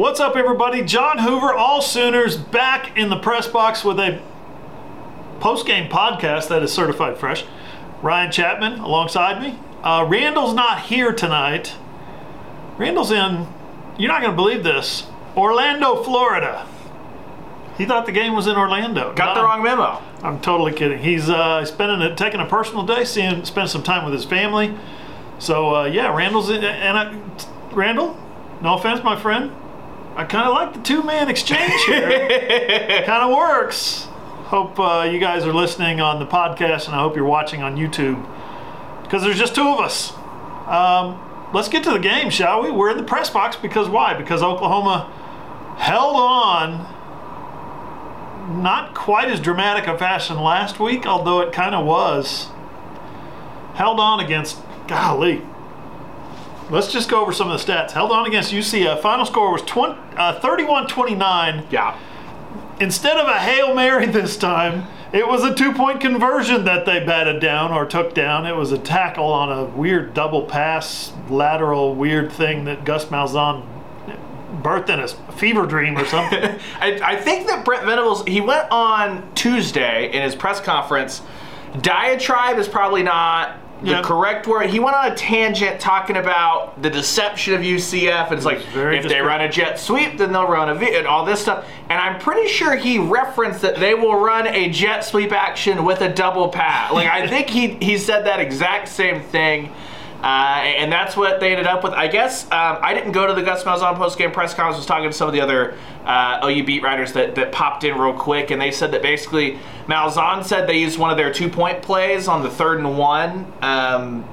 What's up, everybody? John Hoover, all Sooners, back in the press box with a post game podcast that is certified fresh. Ryan Chapman alongside me. Uh, Randall's not here tonight. Randall's in, you're not going to believe this, Orlando, Florida. He thought the game was in Orlando. Got the wrong memo. I'm totally kidding. He's uh, spending a, taking a personal day, seeing spend some time with his family. So uh, yeah, Randall's in, and I, Randall. No offense, my friend. I kind of like the two man exchange here. It kind of works. Hope uh, you guys are listening on the podcast, and I hope you're watching on YouTube because there's just two of us. Um, let's get to the game, shall we? We're in the press box because why? Because Oklahoma held on not quite as dramatic a fashion last week, although it kind of was. Held on against, golly. Let's just go over some of the stats. Held on against UCF. Final score was 20, uh, 31-29. Yeah. Instead of a Hail Mary this time, it was a two-point conversion that they batted down or took down. It was a tackle on a weird double pass, lateral weird thing that Gus Malzahn birthed in a fever dream or something. I, I think that Brent Venables, he went on Tuesday in his press conference. Diatribe is probably not the correct word. He went on a tangent talking about the deception of UCF. And it's like, if they run a jet sweep, then they'll run a V and all this stuff. And I'm pretty sure he referenced that they will run a jet sweep action with a double pass. Like, I think he, he said that exact same thing. Uh, and that's what they ended up with. I guess um, I didn't go to the Gus Malzahn post-game press conference. I was talking to some of the other uh, OU beat writers that, that popped in real quick, and they said that basically Malzahn said they used one of their two-point plays on the third and one, um,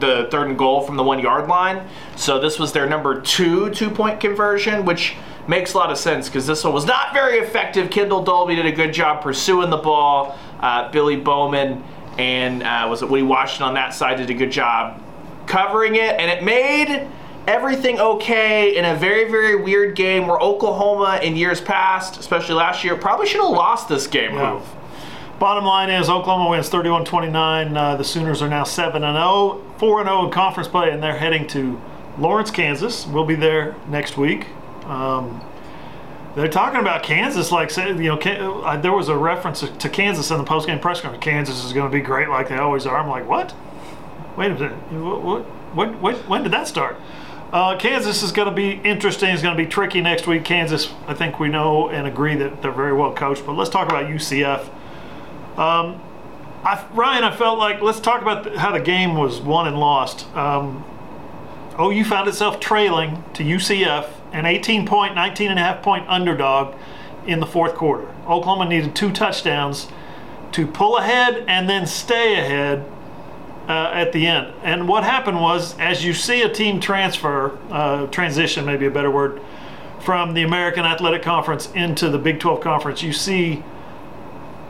the third and goal from the one-yard line. So this was their number two two-point conversion, which makes a lot of sense because this one was not very effective. Kendall Dolby did a good job pursuing the ball. Uh, Billy Bowman and uh, was it Woody Washington on that side did a good job covering it, and it made everything okay in a very, very weird game where Oklahoma in years past, especially last year, probably should have lost this game. Yeah. Move. Bottom line is Oklahoma wins 31-29. Uh, the Sooners are now 7 and 0, 4 and 0 in conference play, and they're heading to Lawrence, Kansas. We'll be there next week. Um, they're talking about Kansas like you know uh, there was a reference to Kansas in the postgame press conference. Kansas is going to be great like they always are. I'm like, what? Wait a minute. What? What? what, what when did that start? Uh, Kansas is going to be interesting. It's going to be tricky next week. Kansas, I think we know and agree that they're very well coached. But let's talk about UCF. Um, I, Ryan, I felt like let's talk about the, how the game was won and lost. Um, OU found itself trailing to UCF, an 18 point, 19 and a half point underdog in the fourth quarter. Oklahoma needed two touchdowns to pull ahead and then stay ahead uh, at the end. And what happened was, as you see a team transfer, uh, transition, maybe a better word, from the American Athletic Conference into the Big 12 Conference, you see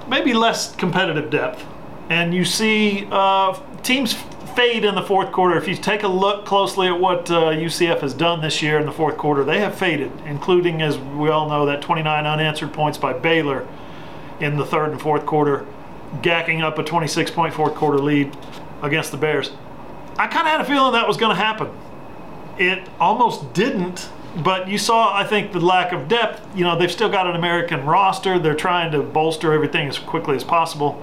maybe less competitive depth. And you see uh, teams fade in the fourth quarter. If you take a look closely at what uh, UCF has done this year in the fourth quarter, they have faded, including, as we all know, that 29 unanswered points by Baylor in the third and fourth quarter, gacking up a 26 point fourth quarter lead against the Bears. I kind of had a feeling that was going to happen. It almost didn't, but you saw, I think, the lack of depth. You know, they've still got an American roster. They're trying to bolster everything as quickly as possible.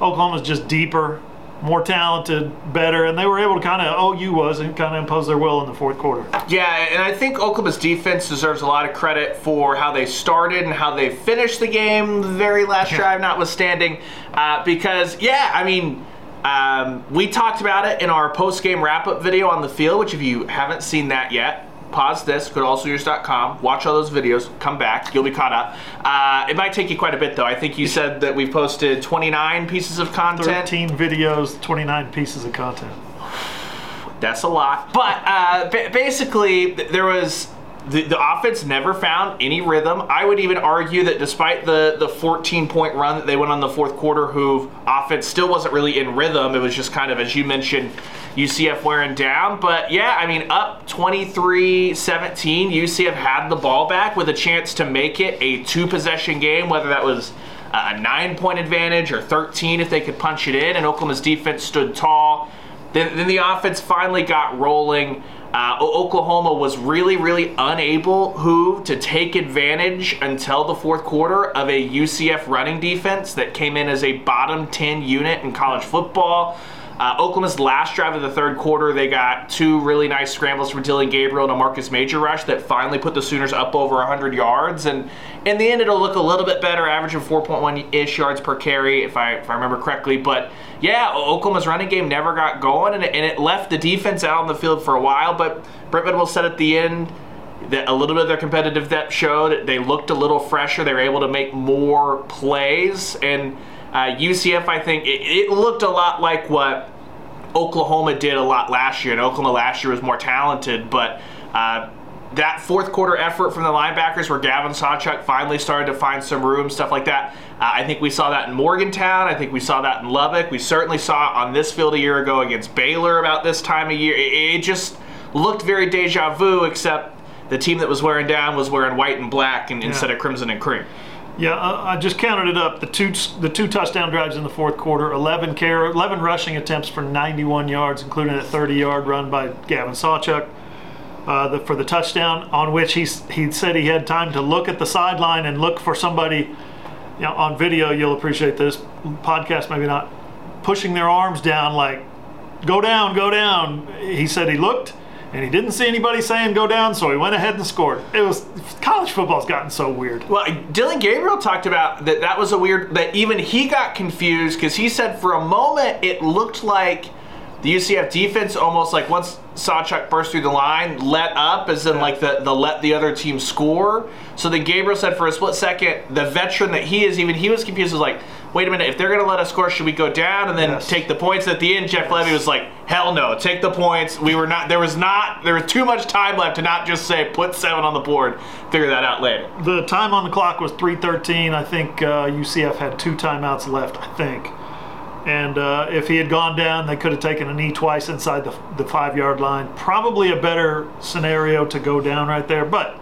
Oklahoma's just deeper, more talented, better, and they were able to kind of, OU was, and kind of impose their will in the fourth quarter. Yeah, and I think Oklahoma's defense deserves a lot of credit for how they started and how they finished the game, the very last drive notwithstanding. Uh, because, yeah, I mean, um, we talked about it in our post game wrap up video on the field, which if you haven't seen that yet, pause this, go to allsooners.com, watch all those videos, come back, you'll be caught up. Uh, it might take you quite a bit, though. I think you said that we've posted 29 pieces of content. 13 videos, 29 pieces of content. That's a lot. But uh, ba- basically, there was the, the offense never found any rhythm. I would even argue that despite the, the 14 point run that they went on the fourth quarter, OU offense still wasn't really in rhythm. It was just kind of, as you mentioned, UCF wearing down. But yeah, I mean, up 23 17, UCF had the ball back with a chance to make it a two possession game, whether that was a nine point advantage or 13 if they could punch it in. And Oklahoma's defense stood tall. Then, then the offense finally got rolling. Uh, Oklahoma was really, really unable who to take advantage until the fourth quarter of a UCF running defense that came in as a bottom 10 unit in college football. Uh, Oklahoma's last drive of the third quarter, they got two really nice scrambles from Dillon Gabriel and a Marcus Major rush that finally put the Sooners up over 100 yards. And in the end, it'll look a little bit better, averaging 4.1 ish yards per carry, if I if I remember correctly. But yeah, Oklahoma's running game never got going, and it, and it left the defense out on the field for a while. But Brent Venables said at the end that a little bit of their competitive depth showed. They looked a little fresher. They were able to make more plays and uh, UCF, I think it, it, looked a lot like what Oklahoma did a lot last year, and Oklahoma last year was more talented, but. Uh, that fourth quarter effort from the linebackers where Gavin Sawchuk finally started to find some room, stuff like that. Uh, I think we saw that in Morgantown. I think we saw that in Lubbock. We certainly saw it on this field a year ago against Baylor about this time of year. It, it just looked very deja vu, except the team that was wearing down was wearing white and black and, yeah. instead of crimson and cream. Yeah, I just counted it up. The two the two touchdown drives in the fourth quarter, 11 care, 11 rushing attempts for 91 yards, including a 30-yard run by Gavin Sawchuk uh, the, for the touchdown, on which he he said he had time to look at the sideline and look for somebody. You know, on video, you'll appreciate this podcast, maybe not pushing their arms down like, "Go down, go down." He said he looked and he didn't see anybody saying go down, so he went ahead and scored. It was college football's gotten so weird. Well, Dillon Gabriel talked about that. That was a weird that even he got confused because he said for a moment it looked like the UCF defense almost like once Sawchuk burst through the line, let up, as in like the, the let the other team score. So then Gabriel said for a split second, the veteran that he is, even he was confused, was like, wait a minute, if they're going to let us score, should we go down and then yes. take the points? At the end, Jeff yes. Lebby was like, hell no, take the points. We were not, there was not, there was too much time left to not just say, put seven on the board, figure that out later. The time on the clock was 3.13. I think uh, UCF had two timeouts left, I think. And uh, if he had gone down, they could have taken a knee twice inside the, the five yard line. Probably a better scenario to go down right there. But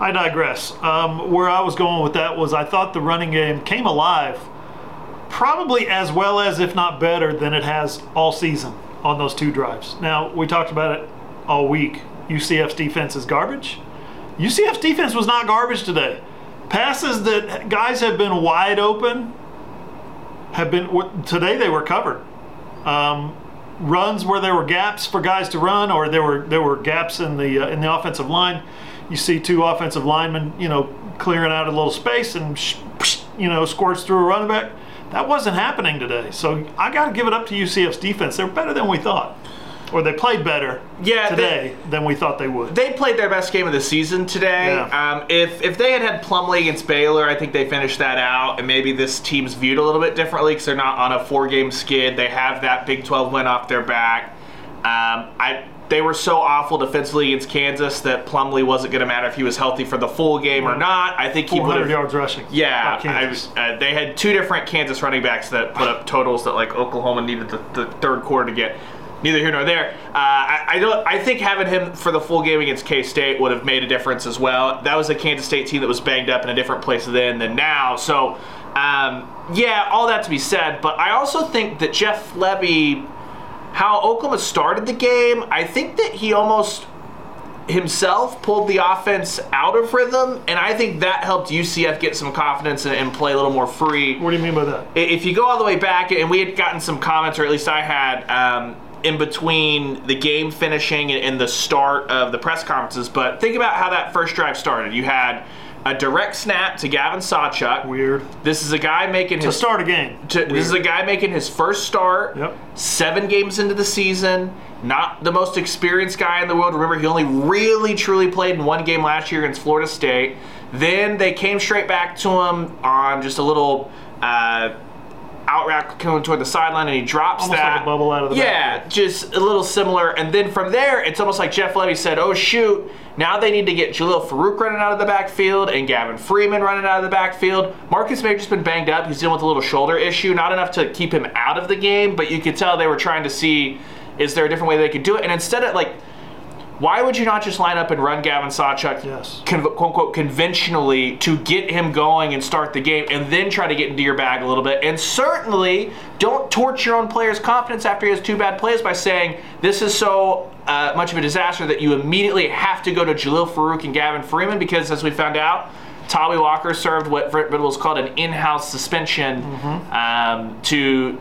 I digress. Um, where I was going with that was I thought the running game came alive probably as well as, if not better, than it has all season on those two drives. Now, we talked about it all week. UCF's defense is garbage. UCF's defense was not garbage today. Passes that guys have been wide open have been today they were covered. Um, runs where there were gaps for guys to run, or there were there were gaps in the uh, in the offensive line. You see two offensive linemen, you know, clearing out a little space and you know squirts through a running back. That wasn't happening today. So I got to give it up to UCF's defense. They're better than we thought or they played better yeah, today they, than we thought they would. They played their best game of the season today. Yeah. Um, if if they had had Plumlee against Baylor, I think they finished that out, and maybe this team's viewed a little bit differently because they're not on a four-game skid. They have that Big 12 win off their back. Um, I they were so awful defensively against Kansas that Plumlee wasn't going to matter if he was healthy for the full game or not. I think he would have yards rushing. Yeah, I, uh, they had two different Kansas running backs that put up totals that like Oklahoma needed the, the third quarter to get neither here nor there. Uh, I, I, don't. I think having him for the full game against K State would have made a difference as well. That was a Kansas State team that was banged up in a different place then than now. So, um, yeah, all that to be said. But I also think that Jeff Lebby, how Oklahoma started the game, I think that he almost himself pulled the offense out of rhythm, and I think that helped UCF get some confidence and, and, play a little more free. What do you mean by that? If you go all the way back, and we had gotten some comments, or at least I had, um, in between the game finishing and the start of the press conferences. But think about how that first drive started. You had a direct snap to Gavin Sawchuk. Weird. This is a guy making to his start a game. To, this is a guy making his first start. Yep. Seven games into the season. Not the most experienced guy in the world. Remember, he only really truly played in one game last year against Florida State. Then they came straight back to him on just a little. Uh, out route coming toward the sideline and he drops almost that. Like bubble out of the Yeah, back. just a little similar. And then from there, it's almost like Jeff Lebby said, oh, shoot, now they need to get Jalil Farooq running out of the backfield and Gavin Freeman running out of the backfield. Marcus Major's been banged up. He's dealing with a little shoulder issue. Not enough to keep him out of the game, but you could tell they were trying to see is there a different way they could do it. And instead of like, why would you not just line up and run Gavin Sawchuk, Yes. con- quote unquote, conventionally to get him going and start the game, and then try to get into your bag a little bit? And certainly, don't torch your own player's confidence after he has two bad plays by saying this is so uh, much of a disaster that you immediately have to go to Jalil Farooq and Gavin Freeman because, as we found out. Tawee Walker served what was called an in-house suspension um, to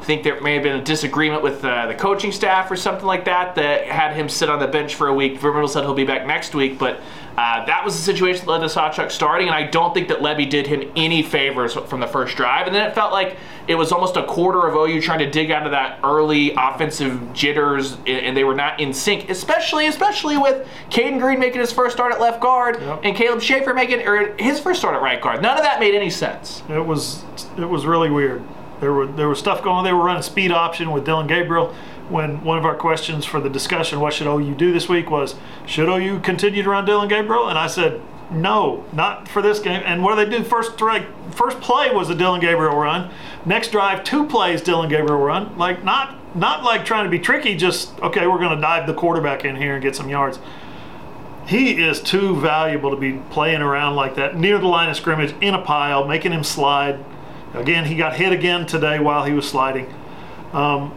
I think there may have been a disagreement with uh, the coaching staff or something like that that had him sit on the bench for a week. Vermeer said he'll be back next week, but uh, that was the situation that led to Sawchuk starting, and I don't think that Lebby did him any favors from the first drive. And then it felt like it was almost a quarter of OU trying to dig out of that early offensive jitters, and they were not in sync, especially especially with Caden Green making his first start at left guard Yep. and Caleb Shaffer making his first start at right guard. None of that made any sense. It was it was really weird. There were there was stuff going on. They were running speed option with Dillon Gabriel. When one of our questions for the discussion, what should OU do this week, was should OU continue to run Dillon Gabriel? And I said no, not for this game. And what do they do? First drive, first play was a Dillon Gabriel run. Next drive, two plays Dillon Gabriel run. Like not not like trying to be tricky. Just okay, we're going to dive the quarterback in here and get some yards he is too valuable to be playing around like that near the line of scrimmage in a pile, making him slide. Again, he got hit again today while he was sliding. Um,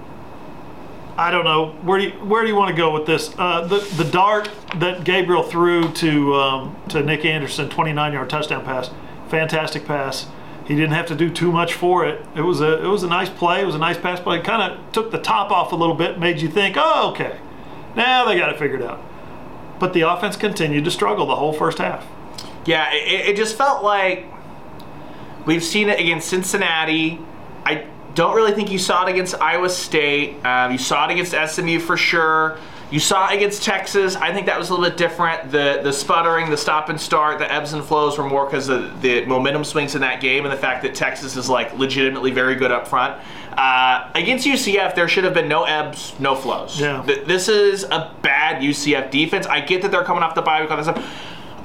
I don't know where do you, where do you want to go with this? Uh, the the dart that Gabriel threw to um, to Nick Anderson, 29 yard touchdown pass, fantastic pass. He didn't have to do too much for it. It was a it was a nice play. It was a nice pass, but it kind of took the top off a little bit, made you think, oh okay, now they got it figured out. But the offense continued to struggle the whole first half. Yeah, it, it just felt like we've seen it against Cincinnati. I don't really think you saw it against Iowa State. Um, you saw it against SMU for sure. You saw it against Texas. I think that was a little bit different. The the sputtering, the stop and start, the ebbs and flows were more because of the momentum swings in that game and the fact that Texas is like legitimately very good up front. Uh, against UCF, there should have been no ebbs, no flows. Yeah. Th- This is a bad UCF defense. I get that they're coming off the bye week on this.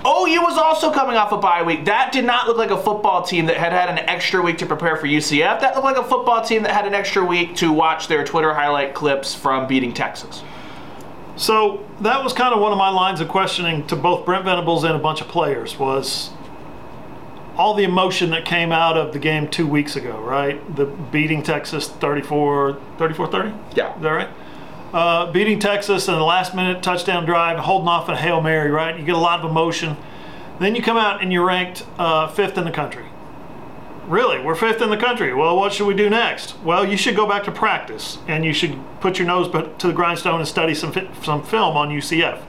OU was also coming off a bye week. That did not look like a football team that had had an extra week to prepare for UCF. That looked like a football team that had an extra week to watch their Twitter highlight clips from beating Texas. So that was kind of one of my lines of questioning to both Brent Venables and a bunch of players was all the emotion that came out of the game two weeks ago, right? The beating Texas 34 34 30? Yeah. Is that right? Uh, beating Texas in the last minute touchdown drive, holding off a Hail Mary, right? You get a lot of emotion. Then you come out and you're ranked uh, fifth in the country. Really? We're fifth in the country. Well, what should we do next? Well, you should go back to practice and you should put your nose to the grindstone and study some, some film on UCF.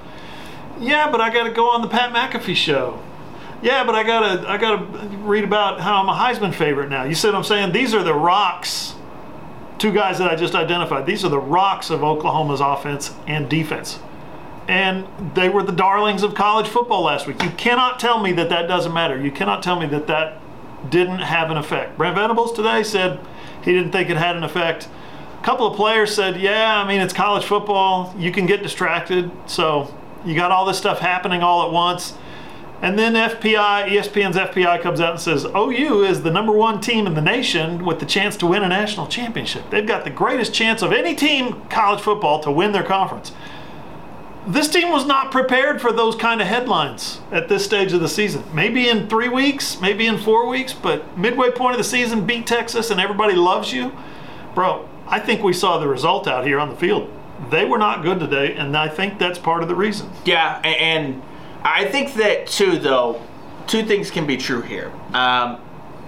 Yeah, but I got to go on the Pat McAfee show. Yeah, but I gotta I gotta read about how I'm a Heisman favorite now. You see what I'm saying? These are the rocks two guys that I just identified. These are the rocks of Oklahoma's offense and defense. And they were the darlings of college football last week. You cannot tell me that that doesn't matter. You cannot tell me that that didn't have an effect. Brent Venables today said he didn't think it had an effect. A couple of players said, yeah, I mean, it's college football. You can get distracted. So you got all this stuff happening all at once. And then FPI, ESPN's FPI comes out and says OU is the number one team in the nation with the chance to win a national championship. They've got the greatest chance of any team college football to win their conference. This team was not prepared for those kind of headlines at this stage of the season. Maybe in three weeks, maybe in four weeks, but midway point of the season, beat Texas and everybody loves you. Bro, I think we saw the result out here on the field. They were not good today, and I think that's part of the reason. Yeah, and I think that too, though, two things can be true here. Um,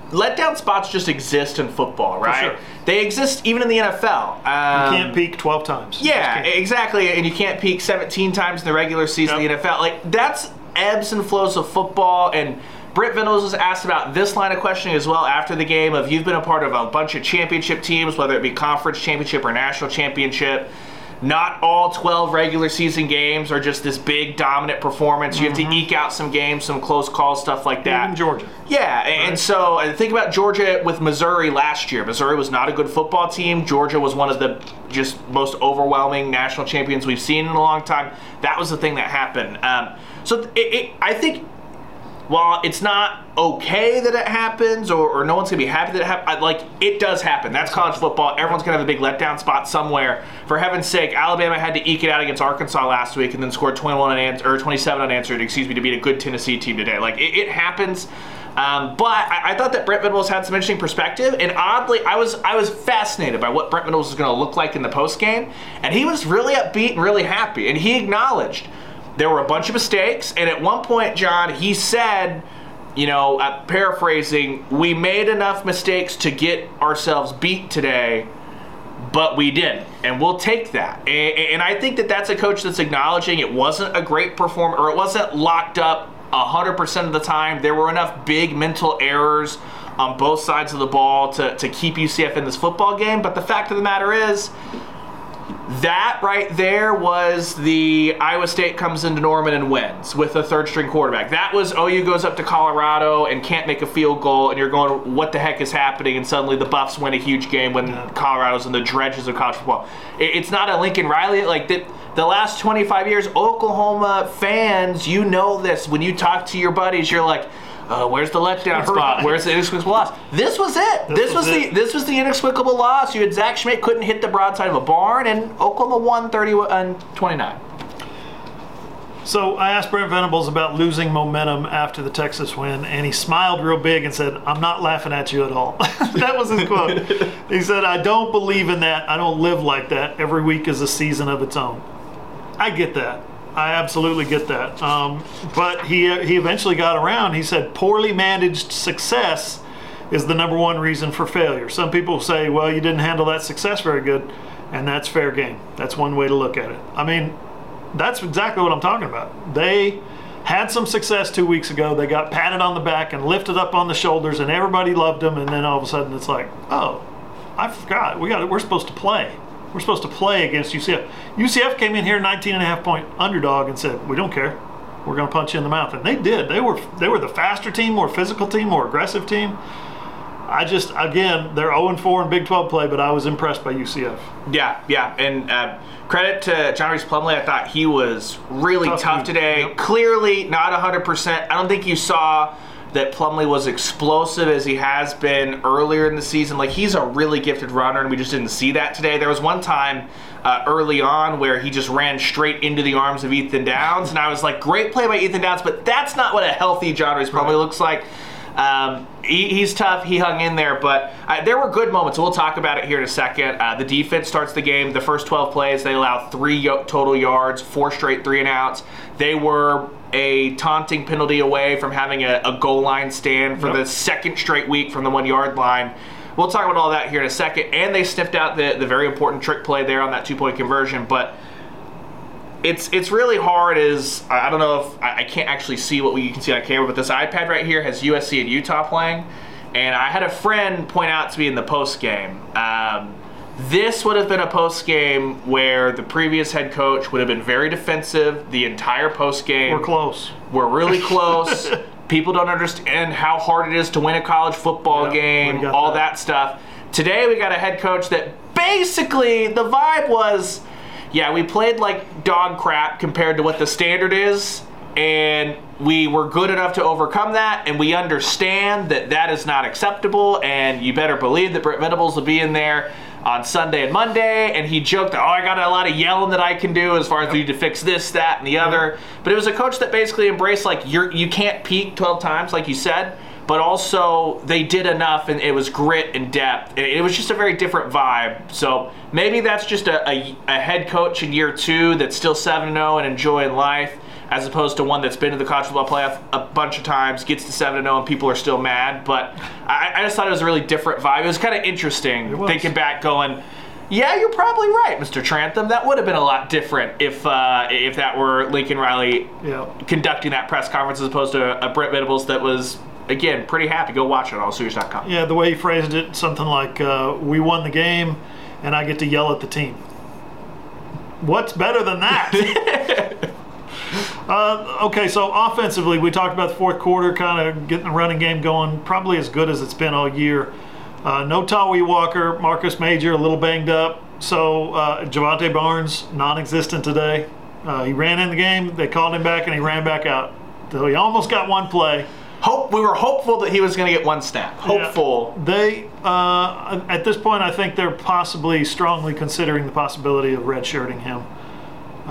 letdown spots just exist in football, right? sure. They exist even in the NFL. Um, you Can't peak 12 times. Yeah, exactly. And you can't peak 17 times in the regular season Yep. of the NFL. Like that's ebbs and flows of football. And Brent Venables was asked about this line of questioning as well after the game. Of you've been a part of a bunch of championship teams, whether it be conference championship or national championship. Not all 12 regular season games are just this big dominant performance. You have to eke out some games, some close calls, stuff like that. Even Georgia. Yeah, and and so uh, think about Georgia with Missouri last year. Missouri was not a good football team. Georgia was one of the just most overwhelming national champions we've seen in a long time. That was the thing that happened. Um, so it, it, I think while it's not okay that it happens or, or no one's gonna be happy that it happens, like it does happen. That's college football. Everyone's gonna have a big letdown spot somewhere. For heaven's sake, Alabama had to eke it out against Arkansas last week and then scored 21 unanswered, or 27 unanswered, excuse me, to beat a good Tennessee team today. Like it, it happens. Um, but I, I, thought that Brent Venables had some interesting perspective, and oddly, I was I was fascinated by what Brent Venables was going to look like in the post game, and he was really upbeat and really happy, and he acknowledged there were a bunch of mistakes, and at one point, John, he said, you know, uh, paraphrasing, we made enough mistakes to get ourselves beat today, but we didn't, and we'll take that. And, and I think that that's a coach that's acknowledging it wasn't a great performance, or it wasn't locked up 100% of the time. There were enough big mental errors on both sides of the ball to, to keep UCF in this football game. But the fact of the matter is, that right there was the Iowa State comes into Norman and wins with a third string quarterback. That was OU goes up to Colorado and can't make a field goal, and you're going, what the heck is happening? And suddenly the Buffs win a huge game when Colorado's in the dredges of college football. It's not a Lincoln Riley like that the last 25 years, Oklahoma fans, you know this. When you talk to your buddies, you're like, uh, where's the letdown spot? Where's the inexplicable loss? This was it. This, this was, was it. the this was the inexplicable loss. You had Zach Schmit couldn't hit the broadside of a barn, and Oklahoma won 30 29. So I asked Brent Venables about losing momentum after the Texas win, and he smiled real big and said, "I'm not laughing at you at all." that was his quote. he said, "I don't believe in that. I don't live like that. Every week is a season of its own." I get that. I absolutely get that. Um, but he he eventually got around. He said poorly managed success is the number one reason for failure. Some people say, well, you didn't handle that success very good, and that's fair game. That's one way to look at it. I mean, that's exactly what I'm talking about. They had some success two weeks ago. They got patted on the back and lifted up on the shoulders, and everybody loved them. And then all of a sudden, it's like, oh, I forgot. We got. We're supposed to play. We're supposed to play against UCF. UCF came in here 19 and a half point underdog and said, "We don't care. We're going to punch you in the mouth." And they did. They were they were the faster team, more physical team, more aggressive team. I just again, they're 0 4 in Big 12 play, but I was impressed by UCF. Yeah, yeah, and uh, credit to John Rhys Plumlee. I thought he was really tough, tough today. Yep. Clearly not 100. percent I don't think you saw that Plumlee was explosive as he has been earlier in the season. Like he's a really gifted runner, and we just didn't see that today. There was one time uh, early on where he just ran straight into the arms of Ethan Downs, and I was like, great play by Ethan Downs, but that's not what a healthy John Rhys Plumlee right. looks like. Um, he, he's tough. He hung in there, but uh, there were good moments. We'll talk about it here in a second. Uh, the defense starts the game. The first 12 plays, they allow three total yards, four straight three and outs. They were a taunting penalty away from having a, a goal line stand for yep. the second straight week from the one yard line. We'll talk about all that here in a second. And they sniffed out the, the very important trick play there on that two point conversion. But it's it's really hard as I don't know if I, I can't actually see what we, you can see on camera, but this iPad right here has USC and Utah playing. And I had a friend point out to me in the post game. Um, this would have been a post game where the previous head coach would have been very defensive the entire post game. We're close. We're really close. People don't understand how hard it is to win a college football yep, game, all that. that stuff. Today we got a head coach that basically the vibe was, yeah, we played like dog crap compared to what the standard is, and we were good enough to overcome that, and we understand that that is not acceptable, and you better believe that Brent Venables will be in there on Sunday and Monday, and he joked that, oh, I got a lot of yelling that I can do as far as we need to fix this, that, and the mm-hmm. other. But it was a coach that basically embraced, like, you're, you can't peak 12 times, like you said, but also they did enough, and it was grit and depth. It, it was just a very different vibe. So maybe that's just a, a, a head coach in year two that's still 7 0 and enjoying life as opposed to one that's been to the college football playoff a bunch of times, gets to 7 0, and people are still mad. But I, I, just thought it was a really different vibe. It was kind of interesting thinking back, going, yeah, you're probably right, Mr. Trantham. That would have been a lot different if uh, if that were Lincoln Riley conducting that press conference as opposed to a Brent Venables that was again pretty happy. Go watch it on allsooners.com. Yeah, the way he phrased it, something like, uh, "We won the game, and I get to yell at the team." What's better than that? Uh, okay, so offensively, we talked about the fourth quarter, kind of getting the running game going, probably as good as it's been all year. Uh, no Tawee Walker, Marcus Major, a little banged up. So uh, Jovantae Barnes, non-existent today. Uh, he ran in the game. They called him back, and he ran back out. So he almost got one play. hope we were hopeful that he was going to get one snap. Hopeful. Yeah. They uh, at this point, I think they're possibly strongly considering the possibility of redshirting him,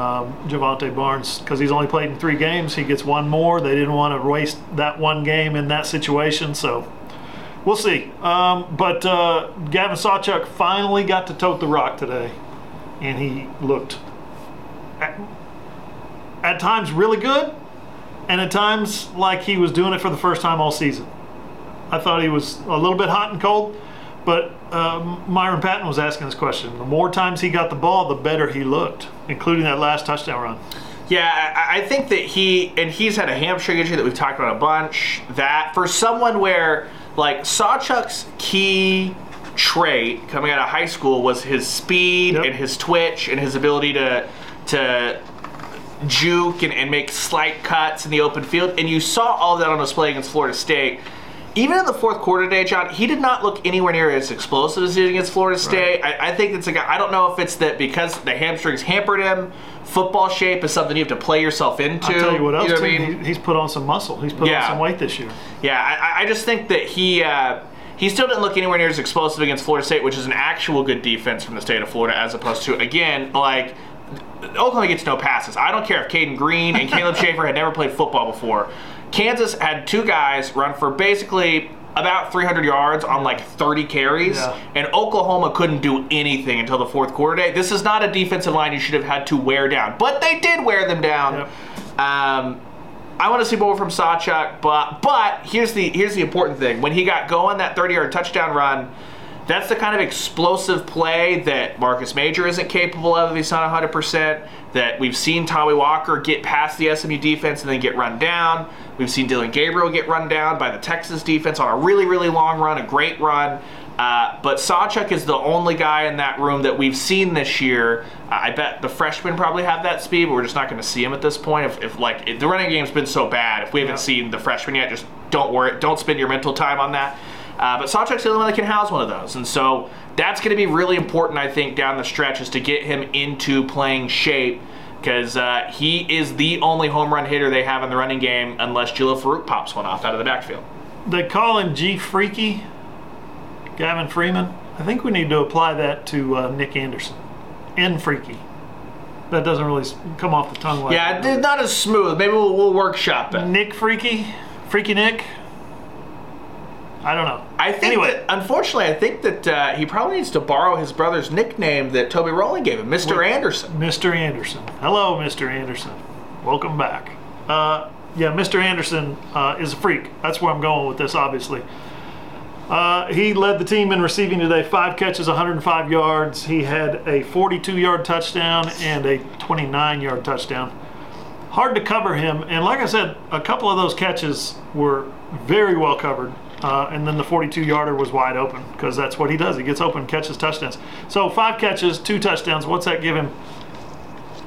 um, Jovantae Barnes, because he's only played in three games. He gets one more. They didn't want to waste that one game in that situation, so we'll see. Um, but uh, Gavin Sawchuk finally got to tote the rock today, and he looked at, at times really good, and at times like he was doing it for the first time all season. I thought he was a little bit hot and cold, but um, Myron Patton was asking this question. The more times he got the ball, the better he looked, including that last touchdown run. Yeah, I, I think that he and he's had a hamstring injury that we've talked about a bunch. That for someone where like Sawchuk's key trait coming out of high school was his speed Yep. and his twitch and his ability to to juke and, and make slight cuts in the open field. And you saw all that on display against Florida State. Even in the fourth quarter today, John, he did not look anywhere near as explosive as he did against Florida State. I, I think it's a guy. I don't know if it's that because the hamstrings hampered him. Football shape is something you have to play yourself into. I'll tell you what else, know too, I mean? he's put on some muscle. He's put Yeah. on some weight this year. Yeah, I, I just think that he uh, he still didn't look anywhere near as explosive against Florida State, which is an actual good defense from the state of Florida, as opposed to again like Oklahoma gets no passes. I don't care if Caden Green and Caleb Shaffer had never played football before. Kansas had two guys run for basically about 300 yards on like 30 carries, Yeah. and Oklahoma couldn't do anything until the fourth quarter day. This is not a defensive line you should have had to wear down, but they did wear them down. Um, I want to see more from Sawchuk, but but here's the here's the important thing. When he got going that 30-yard touchdown run, that's the kind of explosive play that Marcus Major isn't capable of if he's not 100%. That we've seen Tawee Walker get past the SMU defense and then get run down. We've seen Dillon Gabriel get run down by the Texas defense on a really, really long run, a great run. Uh, but Sawchuk is the only guy in that room that we've seen this year. Uh, I bet the freshmen probably have that speed, but we're just not going to see him at this point. If, if like if the running game's been so bad, if we haven't Yeah. seen the freshmen yet, just don't worry, don't spend your mental time on that. Uh, but Sawchuk's the only one that can house one of those, and so that's going to be really important, I think, down the stretch, is to get him into playing shape. Because uh, he is the only home run hitter they have in the running game, unless Jalil Farooq pops one off out of the backfield. They call him G Freaky, Gavin Freeman. I think we need to apply that to uh, Nick Anderson. N Freaky. That doesn't really come off the tongue like Yeah, it's not as smooth. Maybe we'll, we'll workshop it. Nick Freaky, Freaky Nick. I don't know. I think Anyway. that, unfortunately, I think that uh, he probably needs to borrow his brother's nickname that Toby Rowland gave him, Mr. Anderson. Mr. Anderson. Hello, Mr. Anderson. Welcome back. Uh, yeah, Mr. Anderson uh, is a freak. That's where I'm going with this, obviously. Uh, he led the team in receiving today, five catches, 105 yards. He had a 42 yard touchdown and a 29 yard touchdown. Hard to cover him, and like I said, a couple of those catches were very well covered. Uh, and then the 42 yarder was wide open because that's what he does. He gets open, catches touchdowns. So five catches, two touchdowns. What's that give him?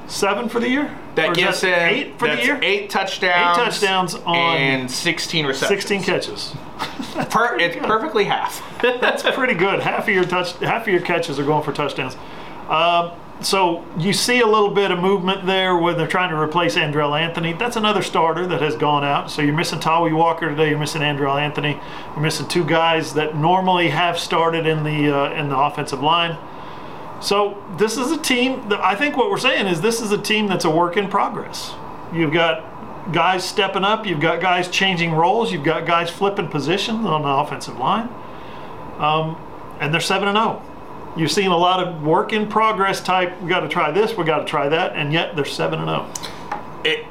Seven for the year? Or gives that him eight for the year. Eight touchdowns. Eight touchdowns on and 16 receptions. 16 catches. Per, it's perfectly half. That's pretty good. Half of your touch, half of your catches are going for touchdowns. Um, so you see a little bit of movement there when they're trying to replace Andrel Anthony. That's another starter that has gone out. So you're missing Tawee Walker today. You're missing Andrel Anthony. You're missing two guys that normally have started in the uh, in the offensive line. So this is a team. That I think what we're saying is this is a team that's a work in progress. You've got guys stepping up. You've got guys changing roles. You've got guys flipping positions on the offensive line and they're 7 and 0. You've seen a lot of work in progress type, we got to try this, we got to try that, and yet they're 7 and oh. 0. It,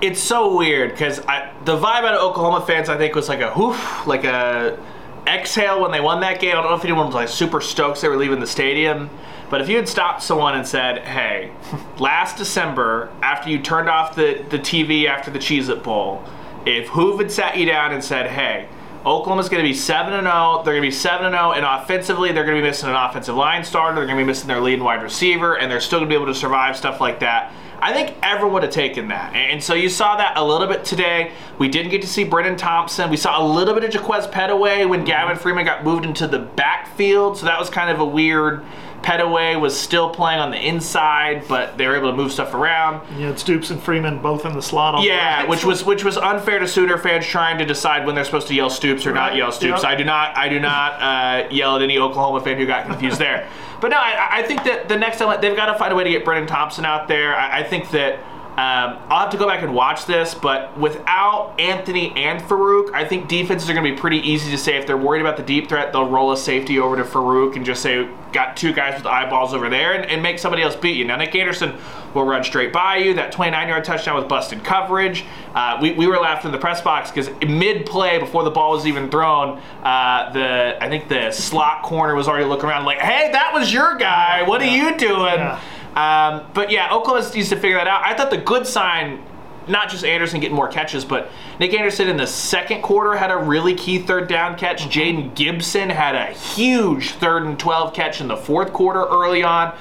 it's so weird because the vibe out of Oklahoma fans, I think, was like a whoof, like a exhale when they won that game. I don't know if anyone was like super stoked they were leaving the stadium. But if you had stopped someone and said, hey, last December, after you turned off the, the TV after the Cheez It Bowl, if Hoove had sat you down and said, hey, Oklahoma's going to be 7 and 0, they're going to be 7 and 0, and offensively, they're going to be missing an offensive line starter, they're going to be missing their leading wide receiver, and they're still going to be able to survive stuff like that. I think everyone would have taken that. And so you saw that a little bit today. We didn't get to see Brenen Thompson. We saw a little bit of Jaquaize Pettaway when Gavin Freeman got moved into the backfield. So that was kind of a weird Pettaway was still playing on the inside, but they were able to move stuff around. Yeah, had Stoops and Freeman both in the slot. On Yeah, the which was which was unfair to Sooner fans trying to decide when they're supposed to yell Stoops or not yell Stoops. yep. I do not I do not uh, yell at any Oklahoma fan who got confused there. But no, I, I think that the next time they've got to find a way to get Brenen Thompson out there. I, I think that. Um, I'll have to go back and watch this, but without Anthony and Farooq, I think defenses are going to be pretty easy to say. If they're worried about the deep threat, they'll roll a safety over to Farooq and just say, got two guys with eyeballs over there and, and make somebody else beat you. Now, Nick Anderson will run straight by you. That 29 yard touchdown was busted coverage. Uh, we, we were laughing in the press box because mid play, before the ball was even thrown, uh, the I think the slot corner was already looking around like, hey, that was your guy. What are you doing? Yeah. Um, but yeah, Oklahoma needs to figure that out. I thought the good sign, not just Anderson getting more catches, but Nick Anderson in the second quarter had a really key third down catch. Jayden Gibson had a huge third and 12 catch in the fourth quarter early on.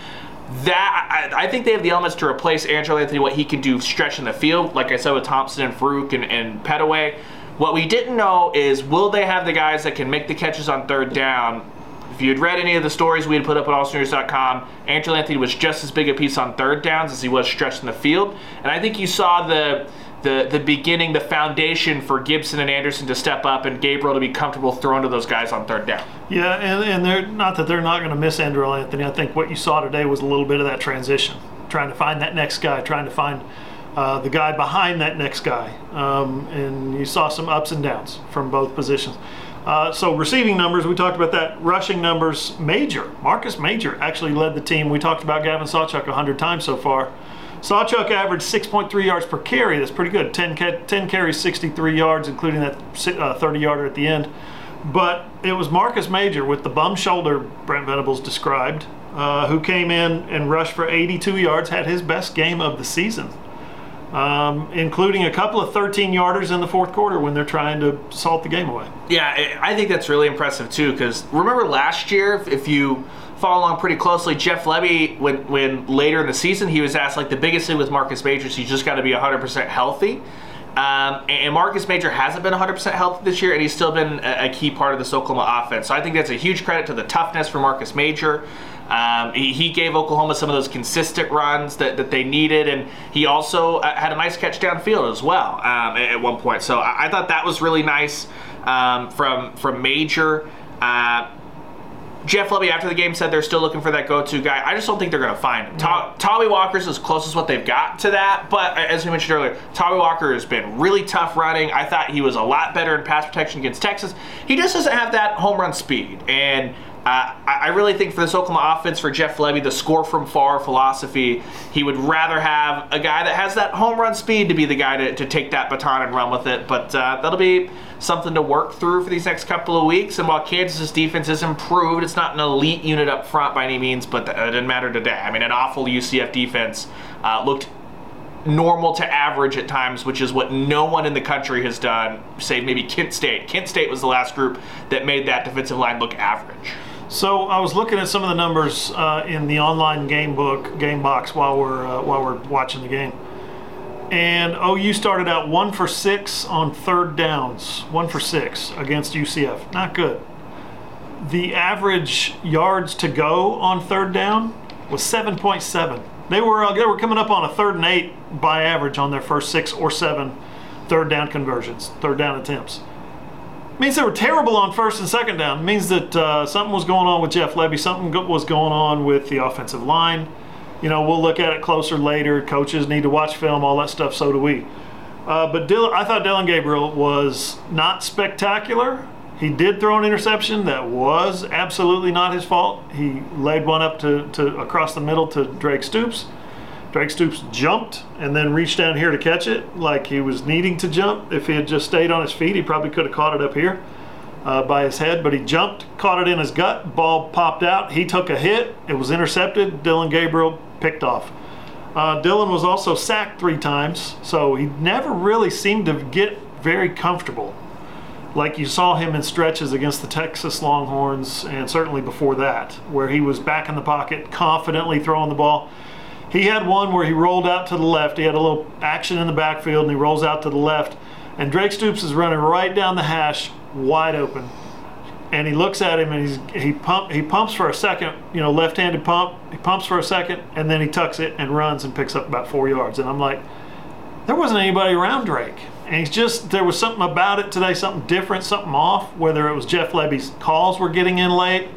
That I, I think they have the elements to replace Andrel Anthony, what he can do stretching the field, like I said with Thompson and Farooq and, and Pettaway. What we didn't know is will they have the guys that can make the catches on third down if you had read any of the stories we had put up at allsooners.com, Andrel Anthony was just as big a piece on third downs as he was stretching the field. And I think you saw the the the beginning, the foundation for Gibson and Anderson to step up and Gabriel to be comfortable throwing to those guys on third down. Yeah, and, and they're not that they're not going to miss Andrel Anthony. I think what you saw today was a little bit of that transition, trying to find that next guy, trying to find uh, the guy behind that next guy. Um, and you saw some ups and downs from both positions. Uh, so receiving numbers, we talked about that. Rushing numbers, Major, Marcus Major actually led the team. We talked about Gavin Sawchuk 100 times so far. Sawchuk averaged 6.3 yards per carry. That's pretty good. 10, ca- 10 carries, 63 yards, including that si- uh, 30 yarder at the end. But it was Marcus Major with the bum shoulder, Brent Venables described, uh, who came in and rushed for 82 yards, had his best game of the season, um, including a couple of 13 yarders in the fourth quarter when they're trying to salt the game away. Yeah, I think that's really impressive too. Because remember last year, if- you follow along pretty closely, Jeff Lebby, when when later in the season he was asked like the biggest thing with Marcus Major, is he's just got to be 100% healthy. Um, and Marcus Major hasn't been 100% healthy this year, and he's still been a, key part of this Oklahoma offense. So I think that's a huge credit to the toughness for Marcus Major. Um, he, he gave Oklahoma some of those consistent runs that, that they needed, and he also uh, had a nice catch downfield as well um, at, at one point. So I, I thought that was really nice um, from from Major. Uh, Jeff Lebby after the game said they're still looking for that go-to guy. I just don't think they're going to find him. To- Tawee Walker's as close as what they've got to that, but as we mentioned earlier, Tawee Walker has been really tough running. I thought he was a lot better in pass protection against Texas. He just doesn't have that home run speed, and uh, I really think for this Oklahoma offense, for Jeff Lebby, the score from far philosophy, he would rather have a guy that has that home run speed to be the guy to, to take that baton and run with it. But uh, that'll be something to work through for these next couple of weeks. And while Kansas's defense is improved, it's not an elite unit up front by any means, but that didn't matter today. I mean, an awful UCF defense uh, looked normal to average at times, which is what no one in the country has done, save maybe Kent State. Kent State was the last group that made that defensive line look average. So I was looking at some of the numbers uh, in the online game book, game box, while we're uh, while we're watching the game. And OU started out one for six on third downs, one for six against UCF. Not good. The average yards to go on third down was 7.7. They were uh, they were coming up on a third and eight by average on their first six or seven third down conversions, third down attempts means they were terrible on first and second down. It means that uh, something was going on with Jeff Lebby. Something was going on with the offensive line. You know, we'll look at it closer later. Coaches need to watch film, all that stuff. So do we. Uh, but I thought Dillon Gabriel was not spectacular. He did throw an interception that was absolutely not his fault. He laid one up to, to across the middle to Drake Stoops. Drake Stoops jumped and then reached down here to catch it like he was needing to jump. If he had just stayed on his feet, he probably could have caught it up here uh, by his head, but he jumped, caught it in his gut, ball popped out. He took a hit, it was intercepted. Dillon Gabriel picked off. Uh, Dillon was also sacked three times, so he never really seemed to get very comfortable like you saw him in stretches against the Texas Longhorns and certainly before that, where he was back in the pocket, confidently throwing the ball. He had one where he rolled out to the left. He had a little action in the backfield and he rolls out to the left. And Drake Stoops is running right down the hash, wide open. and he looks at him and he's he pump he pumps for a second, you know, left-handed pump. He pumps for a second and then he tucks it and runs and picks up about four yards. And I'm like, there wasn't anybody around Drake. And he's just there was something about it today, something different, something off. Whether it was Jeff Lebby's calls were getting in late.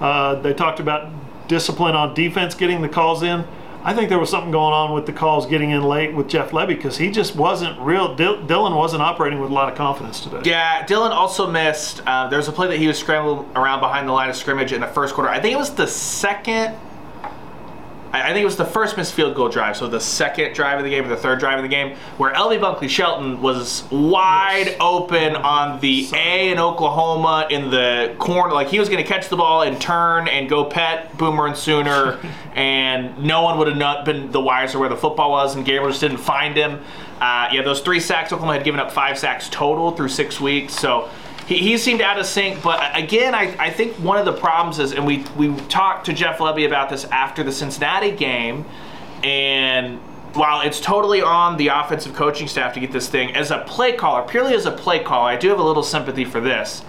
Uh, they talked about discipline on defense getting the calls in. I think there was something going on with the calls getting in late with Jeff Lebby because he just wasn't real. Dillon wasn't operating with a lot of confidence today. Yeah, Dillon also missed. Uh, there was a play that he was scrambling around behind the line of scrimmage in the first quarter. I think it was the second I think it was the first missed field goal drive, so the second drive of the game or the third drive of the game, where LV Bunkley Shelton was wide yes. open on the A in Oklahoma in the corner. Like he was going to catch the ball and turn and go pet Boomer and Sooner, and no one would have not been the wiser where the football was, and Gabriel just didn't find him. Uh, yeah, those three sacks, Oklahoma had given up five sacks total through six weeks, so he, he seemed out of sync. But again, I, I think one of the problems is, and we, we talked to Jeff Lebby about this after the Cincinnati game, and while it's totally on the offensive coaching staff to get this thing, as a play caller, purely as a play caller, I do have a little sympathy for this.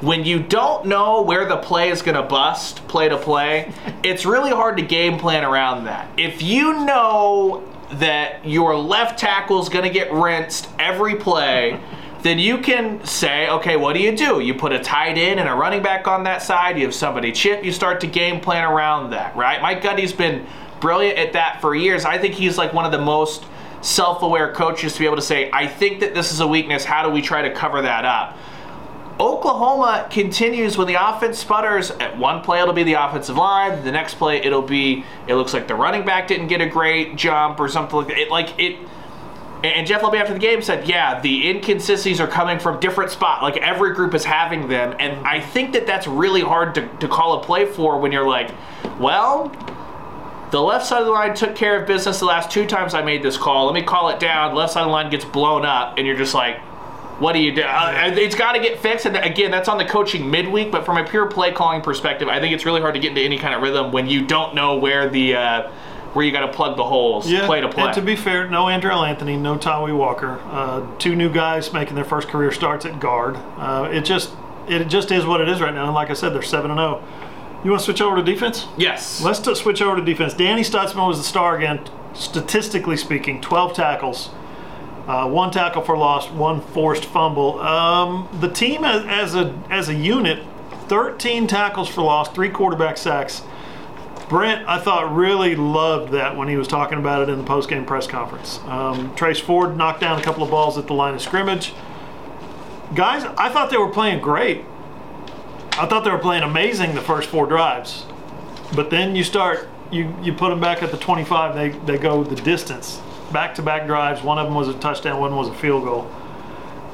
When you don't know where the play is going to bust, play to play, it's really hard to game plan around that. If you know that your left tackle is going to get rinsed every play, then you can say, okay, what do you do? You put a tight end and a running back on that side, you have somebody chip, you start to game plan around that, right? Mike Gundy's been brilliant at that for years. I think he's like one of the most self aware coaches to be able to say, I think that this is a weakness. How do we try to cover that up? Oklahoma continues when the offense sputters. At one play, it'll be the offensive line. The next play, it'll be it looks like the running back didn't get a great jump or something like that. It, like it and Jeff Lebby after the game said, yeah, the inconsistencies are coming from different spots. Like every group is having them. And I think that that's really hard to, to call a play for when you're like, well, the left side of the line took care of business the last two times I made this call. Let me call it down. Left side of the line gets blown up. And you're just like, what do you do? Uh, it's got to get fixed. And again, that's on the coaching midweek. But from a pure play calling perspective, I think it's really hard to get into any kind of rhythm when you don't know where the. Uh, where you got to plug the holes, yeah, play to play. And to be fair, no Andrel Anthony, no Tawee Walker, uh, two new guys making their first career starts at guard. Uh, it just it just is what it is right now. And like I said, they're seven and zero. Oh. You want to switch over to defense? Yes. Let's t- switch over to defense. Danny Stutsman was the star again, statistically speaking, 12 tackles, uh, one tackle for loss, one forced fumble. Um, the team as, as a as a unit, 13 tackles for loss, three quarterback sacks. Brent, I thought, really loved that when he was talking about it in the post-game press conference. Um, Trace Ford knocked down a couple of balls at the line of scrimmage. Guys, I thought they were playing great. I thought they were playing amazing the first four drives. But then you start, you, you put them back at the 25, they, they go the distance. Back-to-back drives, one of them was a touchdown, one was a field goal.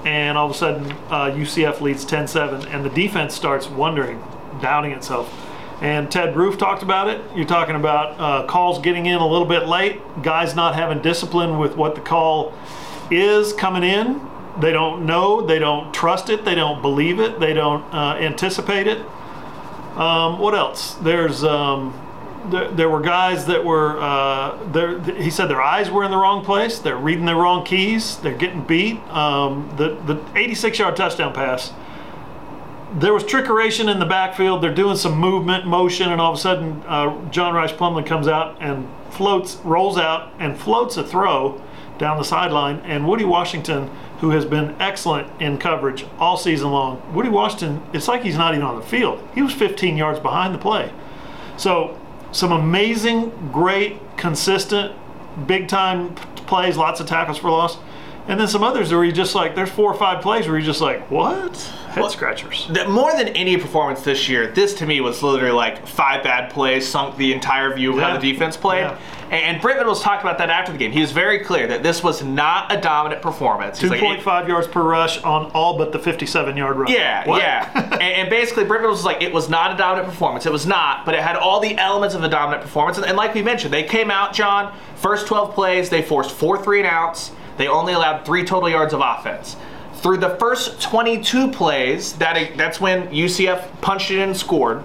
And all of a sudden, uh, UCF leads 10-7, and the defense starts wondering, doubting itself and Ted Roof talked about it. You're talking about uh, calls getting in a little bit late, guys not having discipline with what the call is coming in. They don't know, they don't trust it, they don't believe it, they don't uh, anticipate it. Um, what else? There's um, there, there, were guys that were uh, there. He said their eyes were in the wrong place. They're reading the wrong keys. They're getting beat. Um, the the 86 yard touchdown pass there was trickeration in the backfield. They're doing some movement, motion, and all of a sudden, uh, John Rhys Plumlee comes out and floats, rolls out, and floats a throw down the sideline. And Woody Washington, who has been excellent in coverage all season long, Woody Washington, it's like he's not even on the field. He was 15 yards behind the play. So, some amazing, great, consistent, big time plays, lots of tackles for loss. And then some others where you just like, there's four or five plays where you're just like, what? Head well, scratchers. more than any performance this year, this to me was literally like five bad plays sunk the entire view of yeah. how the defense played. Yeah. And Brent was talking about that after the game. He was very clear that this was not a dominant performance. 2.5 like, yards per rush on all but the 57 yard rush. Yeah, what? yeah. and, and, basically, Brent was like, it was not a dominant performance. It was not, but it had all the elements of a dominant performance. And, and like we mentioned, they came out, John, first 12 plays, they forced four three and outs. They only allowed three total yards of offense. Through the first 22 plays, that that's when UCF punched it in and scored,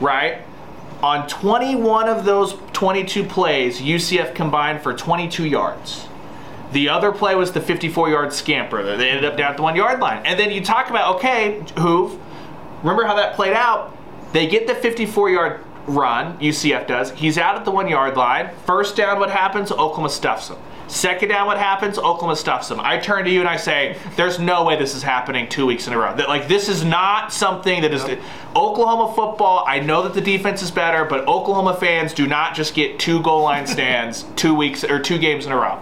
right? On 21 of those 22 plays, UCF combined for 22 yards. The other play was the 54 yard scamper. They ended up down at the one yard line. And then you talk about, okay, Hoove, remember how that played out? They get the 54 yard run, UCF does. He's out at the one yard line. First down, what happens? Oklahoma stuffs him. Second down, what happens? Oklahoma stuffs them. I turn to you and I say, "There's no way this is happening two weeks in a row. That like this is not something that is Oklahoma football. I know that the defense is better, but Oklahoma fans do not just get two goal line stands two weeks or two games in a row.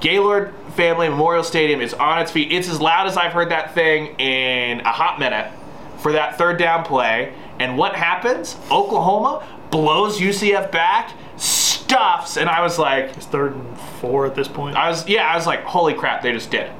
Gaylord Family Memorial Stadium is on its feet. It's as loud as I've heard that thing in a hot minute for that third down play. And what happens? Oklahoma blows UCF back, and I was like, It's third and four at this point. I was yeah, I was like, holy crap, they just did it.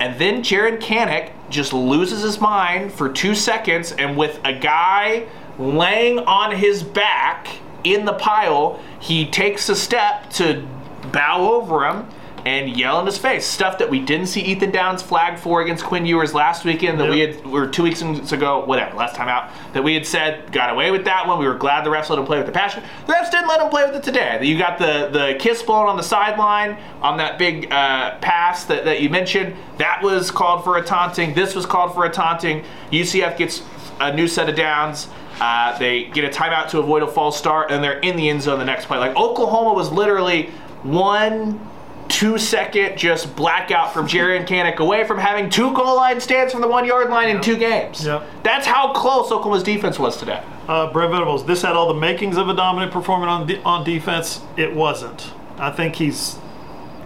And then Jaren Kanak just loses his mind for two seconds, and with a guy laying on his back in the pile, he takes a step to bow over him and yell in his face. Stuff that we didn't see Ethan Downs flagged for against Quinn Ewers last weekend that we had or two weeks ago, whatever, last time out, that we had said got away with that one. We were glad the refs let him play with the passion. The refs didn't let him play with it today. You got the the kiss blown on the sideline on that big uh, pass that, that you mentioned. That was called for a taunting. This was called for a taunting. UCF gets a new set of downs. Uh, they get a timeout to avoid a false start, and they're in the end zone the next play. Like Oklahoma was literally one two second just blackout from Jaren Kanak away from having two goal line stands from the one yard line in two games. Yep. That's how close Oklahoma's defense was today. Uh, Brent Venables, this had all the makings of a dominant performance on de- on defense. It wasn't. I think he's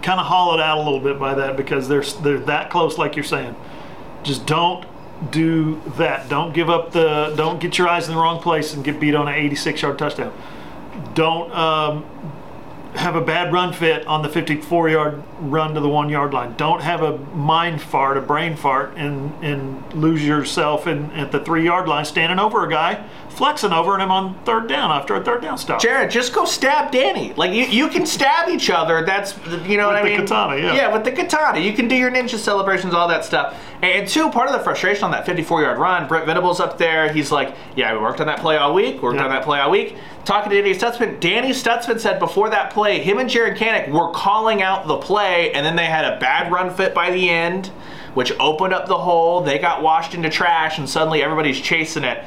kind of hollowed out a little bit by that because they're they're that close, like you're saying. Just don't do that. Don't give up the. Don't get your eyes in the wrong place and get beat on an 86 yard touchdown. Don't um, have a bad run fit on the 54 yard run to the one yard line. Don't have a mind fart, a brain fart, and and lose yourself in at the three yard line standing over a guy, flexing over him on third down after a third down stop. Jared, just go stab Danny. Like you, you can stab each other. That's you know what I mean? With the katana, yeah. Yeah, with the katana, you can do your ninja celebrations, all that stuff. And two, part of the frustration on that 54-yard run, Brent Venables up there. He's like, "Yeah, we worked on that play all week. Worked Yeah. on that play all week." Talking to Danny Stutsman, Danny Stutsman said before that play, him and Jaren Kanak were calling out the play, and then they had a bad run fit by the end, which opened up the hole. They got washed into trash, and suddenly everybody's chasing it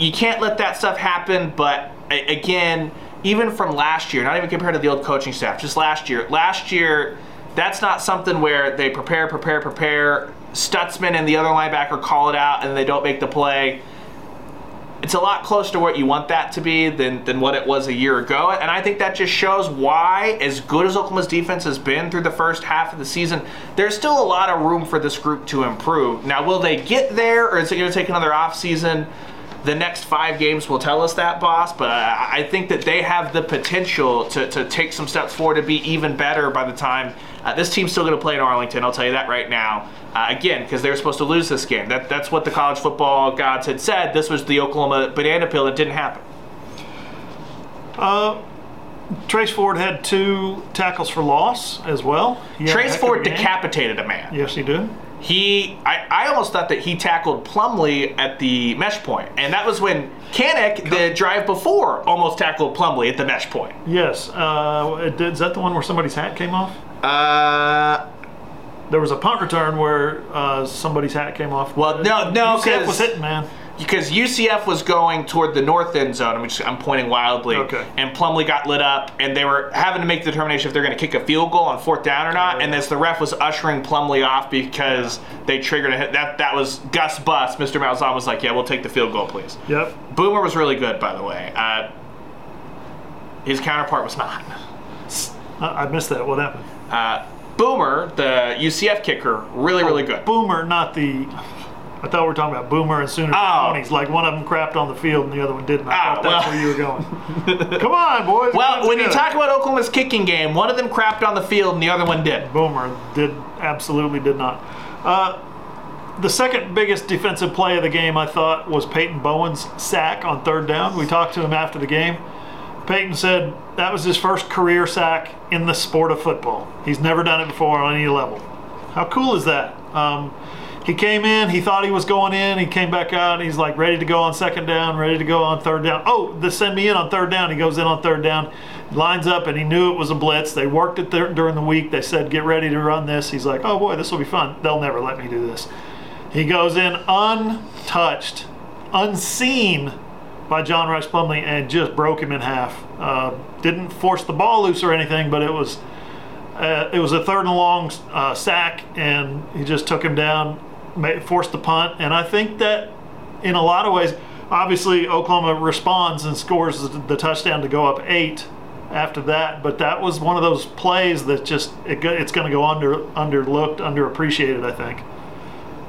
you can't let that stuff happen. But again, even from last year, not even compared to the old coaching staff, just last year. Last year, that's not something where they prepare, prepare, prepare. Stutsman and the other linebacker call it out, and they don't make the play. It's a lot closer to what you want that to be than, than what it was a year ago. And I think that just shows why, as good as Oklahoma's defense has been through the first half of the season, there's still a lot of room for this group to improve. Now, will they get there, or is it going to take another offseason? The next five games will tell us that, boss. But I, I think that they have the potential to, to take some steps forward to be even better by the time uh, this team's still going to play in Arlington. I'll tell you that right now. Uh, again, because they were supposed to lose this game. That, that's what the college football gods had said. This was the Oklahoma banana peel. It didn't happen. Uh, Trace Ford had two tackles for loss as well. He had a Trace Ford decapitated a man. Yes, he did. He, I, I almost thought that he tackled Plumlee at the mesh point, and that was when Kanak, the drive before, almost tackled Plumlee at the mesh point. Yes. Uh, did- is that the one where somebody's hat came off? Uh, There was a punt return where uh, somebody's hat came off. Well, no, no, UCF was hitting, man. because UCF was going toward the north end zone, which I'm pointing wildly, Okay. and Plumlee got lit up, and they were having to make the determination if they're going to kick a field goal on fourth down or not. And as the ref was ushering Plumlee off because they triggered a hit, that that was Gus Bus. Mr. Malzahn was like, "Yeah, we'll take the field goal, please." Yep. Boomer was really good, by the way. Uh, his counterpart was not. I missed that. What happened? Uh, Boomer, the UCF kicker, really, really good. Boomer, not the. I thought we were talking about Boomer and Sooner Oh. ponies. Like one of them crapped on the field and the other one didn't. I Ah, thought that's well. where you were going. Come on, boys. Well, when you talk about Oklahoma's kicking game, one of them crapped on the field and the other one did. Boomer did absolutely did not. Uh, the second biggest defensive play of the game, I thought, was Peyton Bowen's sack on third down. We talked to him after the game. Peyton said that was his first career sack in the sport of football. He's never done it before on any level. How cool is that? Um, he came in, he thought he was going in, he came back out, and he's like ready to go on second down, ready to go on third down. Oh, they send me in on third down. He goes in on third down, lines up, and he knew it was a blitz. They worked it during the week. They said, get ready to run this. He's like, oh boy, this will be fun. They'll never let me do this. He goes in untouched, unseen by John Rhys Plumlee, and just broke him in half. Uh, didn't force the ball loose or anything, but it was uh, it was a third and long uh, sack, and he just took him down, made, forced the punt, and I think that in a lot of ways, obviously Oklahoma responds and scores the, touchdown to go up eight after that. But that was one of those plays that just it, it's going to go under underlooked, underappreciated. I think.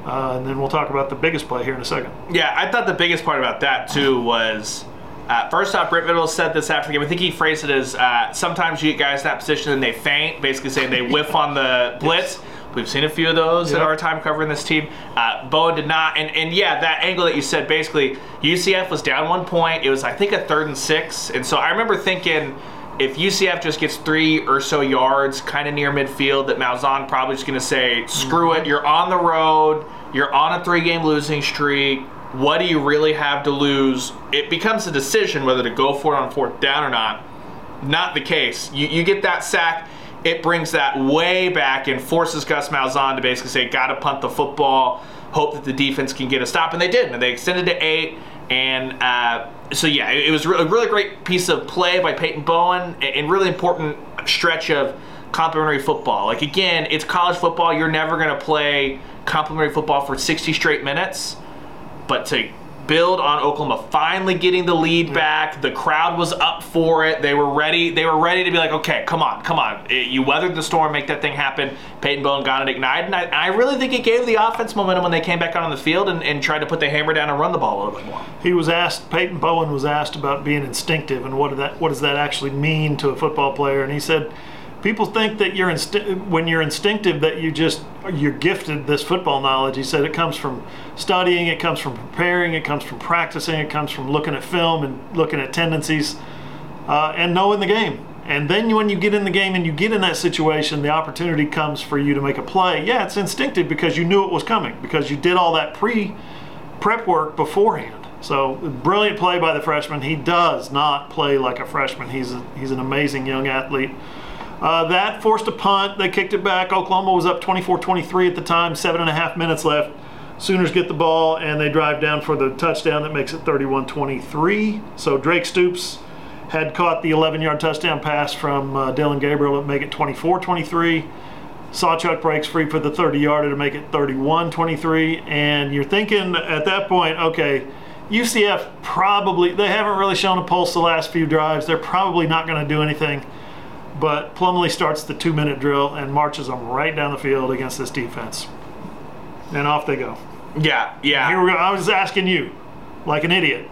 Uh, and then we'll talk about the biggest play here in a second. Yeah, I thought the biggest part about that too was. Uh, first off, Britt Middle said this after the game. I think he phrased it as uh, sometimes you get guys in that position and they faint, basically saying they whiff on the blitz. We've seen a few of those in our time covering this team. Uh, Bowen did not, and, and yeah, that angle that you said basically, UCF was down one point. It was I think a third and six, and so I remember thinking if UCF just gets three or so yards, kind of near midfield, that Malzahn probably just going to say, "Screw it, mhm. you're on the road, you're on a three-game losing streak. What do you really have to lose?" It becomes a decision whether to go for it on fourth down or not. Not the case. You, you get that sack, it brings that way back and forces Gus Malzahn to basically say, "Got to punt the football." Hope that the defense can get a stop, and they did. And they extended to eight. And uh, so, yeah, it, it was re- a really great piece of play by Peyton Bowen, a- and really important stretch of complimentary football. Like again, it's college football. You're never going to play complimentary football for 60 straight minutes, but to build on Oklahoma finally getting the lead back. The crowd was up for it. They were ready. They were ready to be like, okay, come on, come on. Eh, You weathered the storm, make that thing happen. Peyton Bowen got it ignited, and I, I really think it gave the offense momentum when they came back out on the field and, and tried to put the hammer down and run the ball a little bit more. He was asked. Peyton Bowen was asked about being instinctive and what that what does that actually mean to a football player? And he said, people think that you're insti- when you're instinctive that you just you're gifted this football knowledge. He said it comes from studying, it comes from preparing, it comes from practicing, it comes from looking at film and looking at tendencies uh, and knowing the game. And then when you get in the game and you get in that situation, the opportunity comes for you to make a play. Yeah, it's instinctive because you knew it was coming because you did all that pre prep work beforehand. So brilliant play by the freshman. He does not play like a freshman. He's a, he's an amazing young athlete. Uh, that forced a punt. They kicked it back. Oklahoma was up 24-23 at the time. Seven and a half minutes left. Sooners get the ball and they drive down for the touchdown that makes it 31-23. So Drake Stoops had caught the 11-yard touchdown pass from uh, Dillon Gabriel to make it 24-23. Sawchuk breaks free for the 30 yarder to make it 31 23. And you're thinking at that point, okay, UCF probably, they haven't really shown a pulse the last few drives. They're probably not going to do anything. But Plumlee starts the two minute drill and marches them right down the field against this defense. And off they go. Yeah, yeah. Here we go. I was asking you, like an idiot,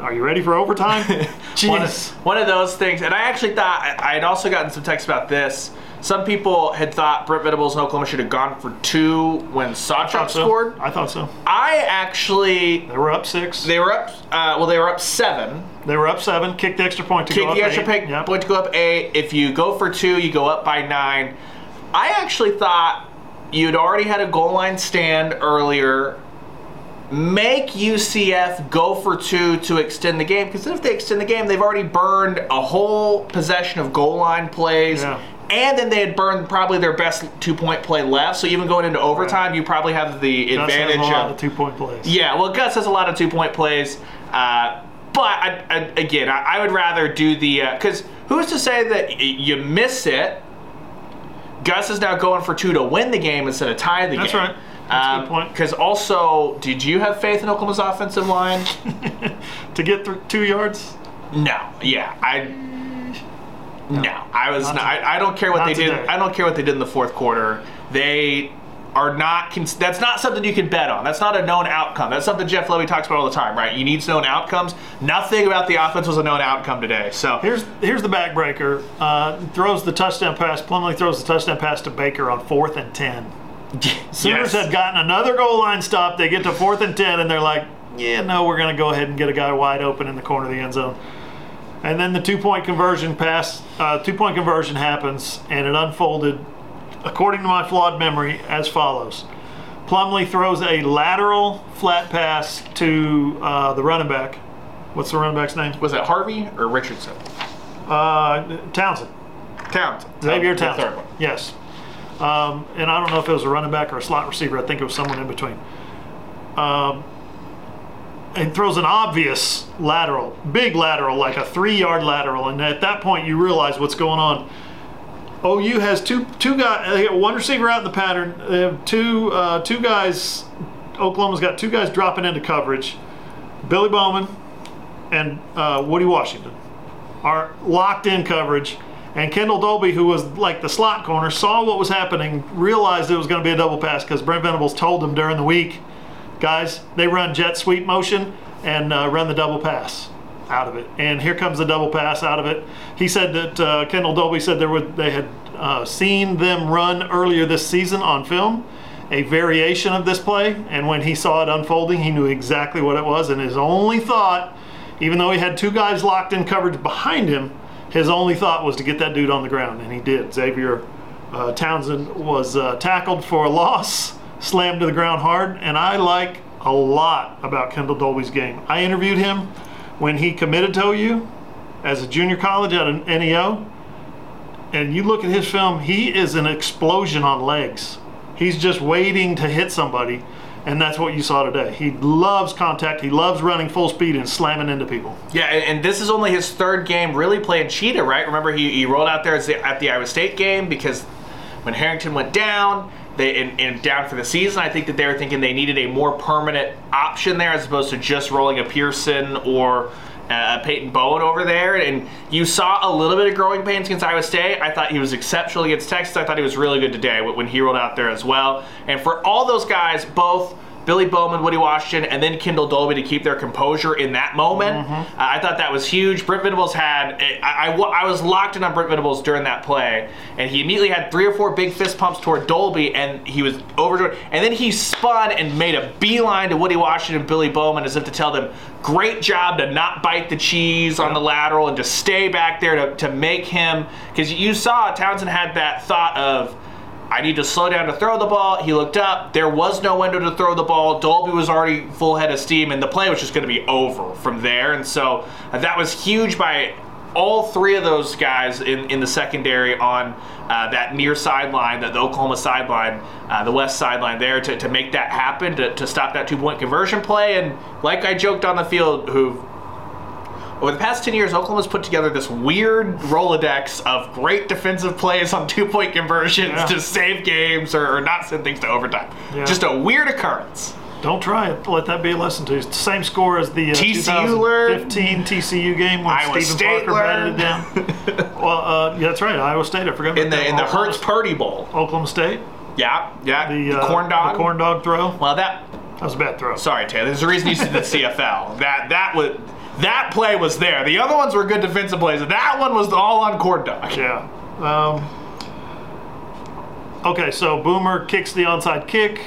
are you ready for overtime? one of, Jeez. one of those things. And I actually thought I had also gotten some texts about this. Some people had thought Brent Venables and Oklahoma should have gone for two when Sawchuk so. scored. I thought so. I actually They were up six. they were up. Uh, well, they were up seven. They were up seven. Kicked the extra point to Kick go up the extra eight. Yep. point to go up eight. If you go for two, you go up by nine. I actually thought you'd already had a goal line stand earlier. Make UCF go for two to extend the game because if they extend the game, they've already burned a whole possession of goal line plays. Yeah. And then they had burned probably their best two point play left. So even going into overtime, you probably have the Gus has advantage a lot of of two point plays. yeah, well, Gus has a lot of two point plays. Uh, but I, I, again, I, I would rather do the. Because who's to say that y- you miss it? Gus is now going for two to win the game instead of tie the That's game. right. That's good point. Because also, did you have faith in Oklahoma's offensive line? To get through two yards, no. Yeah, I. No, I was. Not Not. I, I don't care what they did. I don't care what they did in the fourth quarter. They are not. That's not something you can bet on. That's not a known outcome. That's something Jeff Lebby talks about all the time, right? You need known outcomes. Nothing about the offense was a known outcome today. So here's here's the backbreaker. Uh, throws the touchdown pass. Plumlee throws the touchdown pass to Baker on fourth and ten. Sooners Yes. had gotten another goal line stop. They get to fourth and ten, and they're like, "Yeah, no, we're going to go ahead and get a guy wide open in the corner of the end zone." And then the two point conversion pass, uh, two point conversion happens, and it unfolded, according to my flawed memory, as follows: Plumlee throws a lateral flat pass to uh, the running back. What's the running back's name? was it Harvey or Richardson? Uh, Townsend. Townsend. Xavier third Townsend. Yes. Um, and I don't know if it was a running back or a slot receiver. I think it was someone in between. Um, and throws an obvious lateral, big lateral, like a three-yard lateral. And at that point, you realize what's going on. OU has two two guys, got one receiver out in the pattern. They have two uh, two guys. Oklahoma's got two guys dropping into coverage. Billy Bowman and uh, Woody Washington are locked in coverage. And Kendel Dolby, who was like the slot corner, saw what was happening, realized it was going to be a double pass because Brent Venables told him during the week, guys, they run jet sweep motion and uh, run the double pass out of it. And here comes the double pass out of it. He said that uh, Kendel Dolby said there they had uh, seen them run earlier this season on film a variation of this play, and when he saw it unfolding, he knew exactly what it was. And his only thought, even though he had two guys locked in coverage behind him, his only thought was to get that dude on the ground, and he did. Xavier uh, Townsend was uh, tackled for a loss, slammed to the ground hard, and I like a lot about Kendel Dolby's game. I interviewed him when he committed to OU as a junior college at an NEO, and you look at his film, he is an explosion on legs. He's just waiting to hit somebody, and that's what you saw today. He loves contact. He loves running full speed and slamming into people. Yeah, and, this is only his third game really playing cheetah, right? Remember, he, he rolled out there at the, at the Iowa State game because when Harrington went down, they and, down for the season, I think that they were thinking they needed a more permanent option there as opposed to just rolling a Pearson or uh, Peyton Bowen over there, and you saw a little bit of growing pains against Iowa State. I thought he was exceptional against Texas. I thought he was really good today when he rolled out there as well. And for all those guys, both Billy Bowman, Woody Washington, and then Kendel Dolby to keep their composure in that moment. Uh, I thought that was huge. Brent Venables had, I, I, I was locked in on Brent Venables during that play, and he immediately had three or four big fist pumps toward Dolby, and he was overjoyed. And then he spun and made a beeline to Woody Washington and Billy Bowman as if to tell them, great job to not bite the cheese on the lateral and to stay back there to, to make him, because you saw Townsend had that thought of, I need to slow down to throw the ball. He looked up. There was no window to throw the ball. Dolby was already full head of steam, and the play was just going to be over from there. And so uh, that was huge by all three of those guys in, in the secondary on uh, that near sideline, the, the Oklahoma sideline, uh, the west sideline there to, to make that happen, to, to stop that two point conversion play. And like I joked on the field, who over the past 10 years, Oklahoma's put together this weird Rolodex of great defensive plays on two point conversions Yeah. to save games or, or not send things to overtime. Yeah. Just a weird occurrence. Don't try it. Let that be a lesson to you. It's the same score as the uh, TCU learned. 2015 TCU game when Iowa Stephen State Parker batted it down. well, uh, yeah, that's right. Iowa State. I forgot about In the that. in the Hertz Purdy Bowl. Oklahoma State. Yeah, yeah. The, The, uh, corn dog. The corn dog throw. well, that. That was a bad throw. Sorry, Taylor. There's a reason you see the CFL. That that was that play was there. The other ones were good defensive plays. That one was all on corn dog. Yeah. Um, okay, so Boomer kicks the onside kick.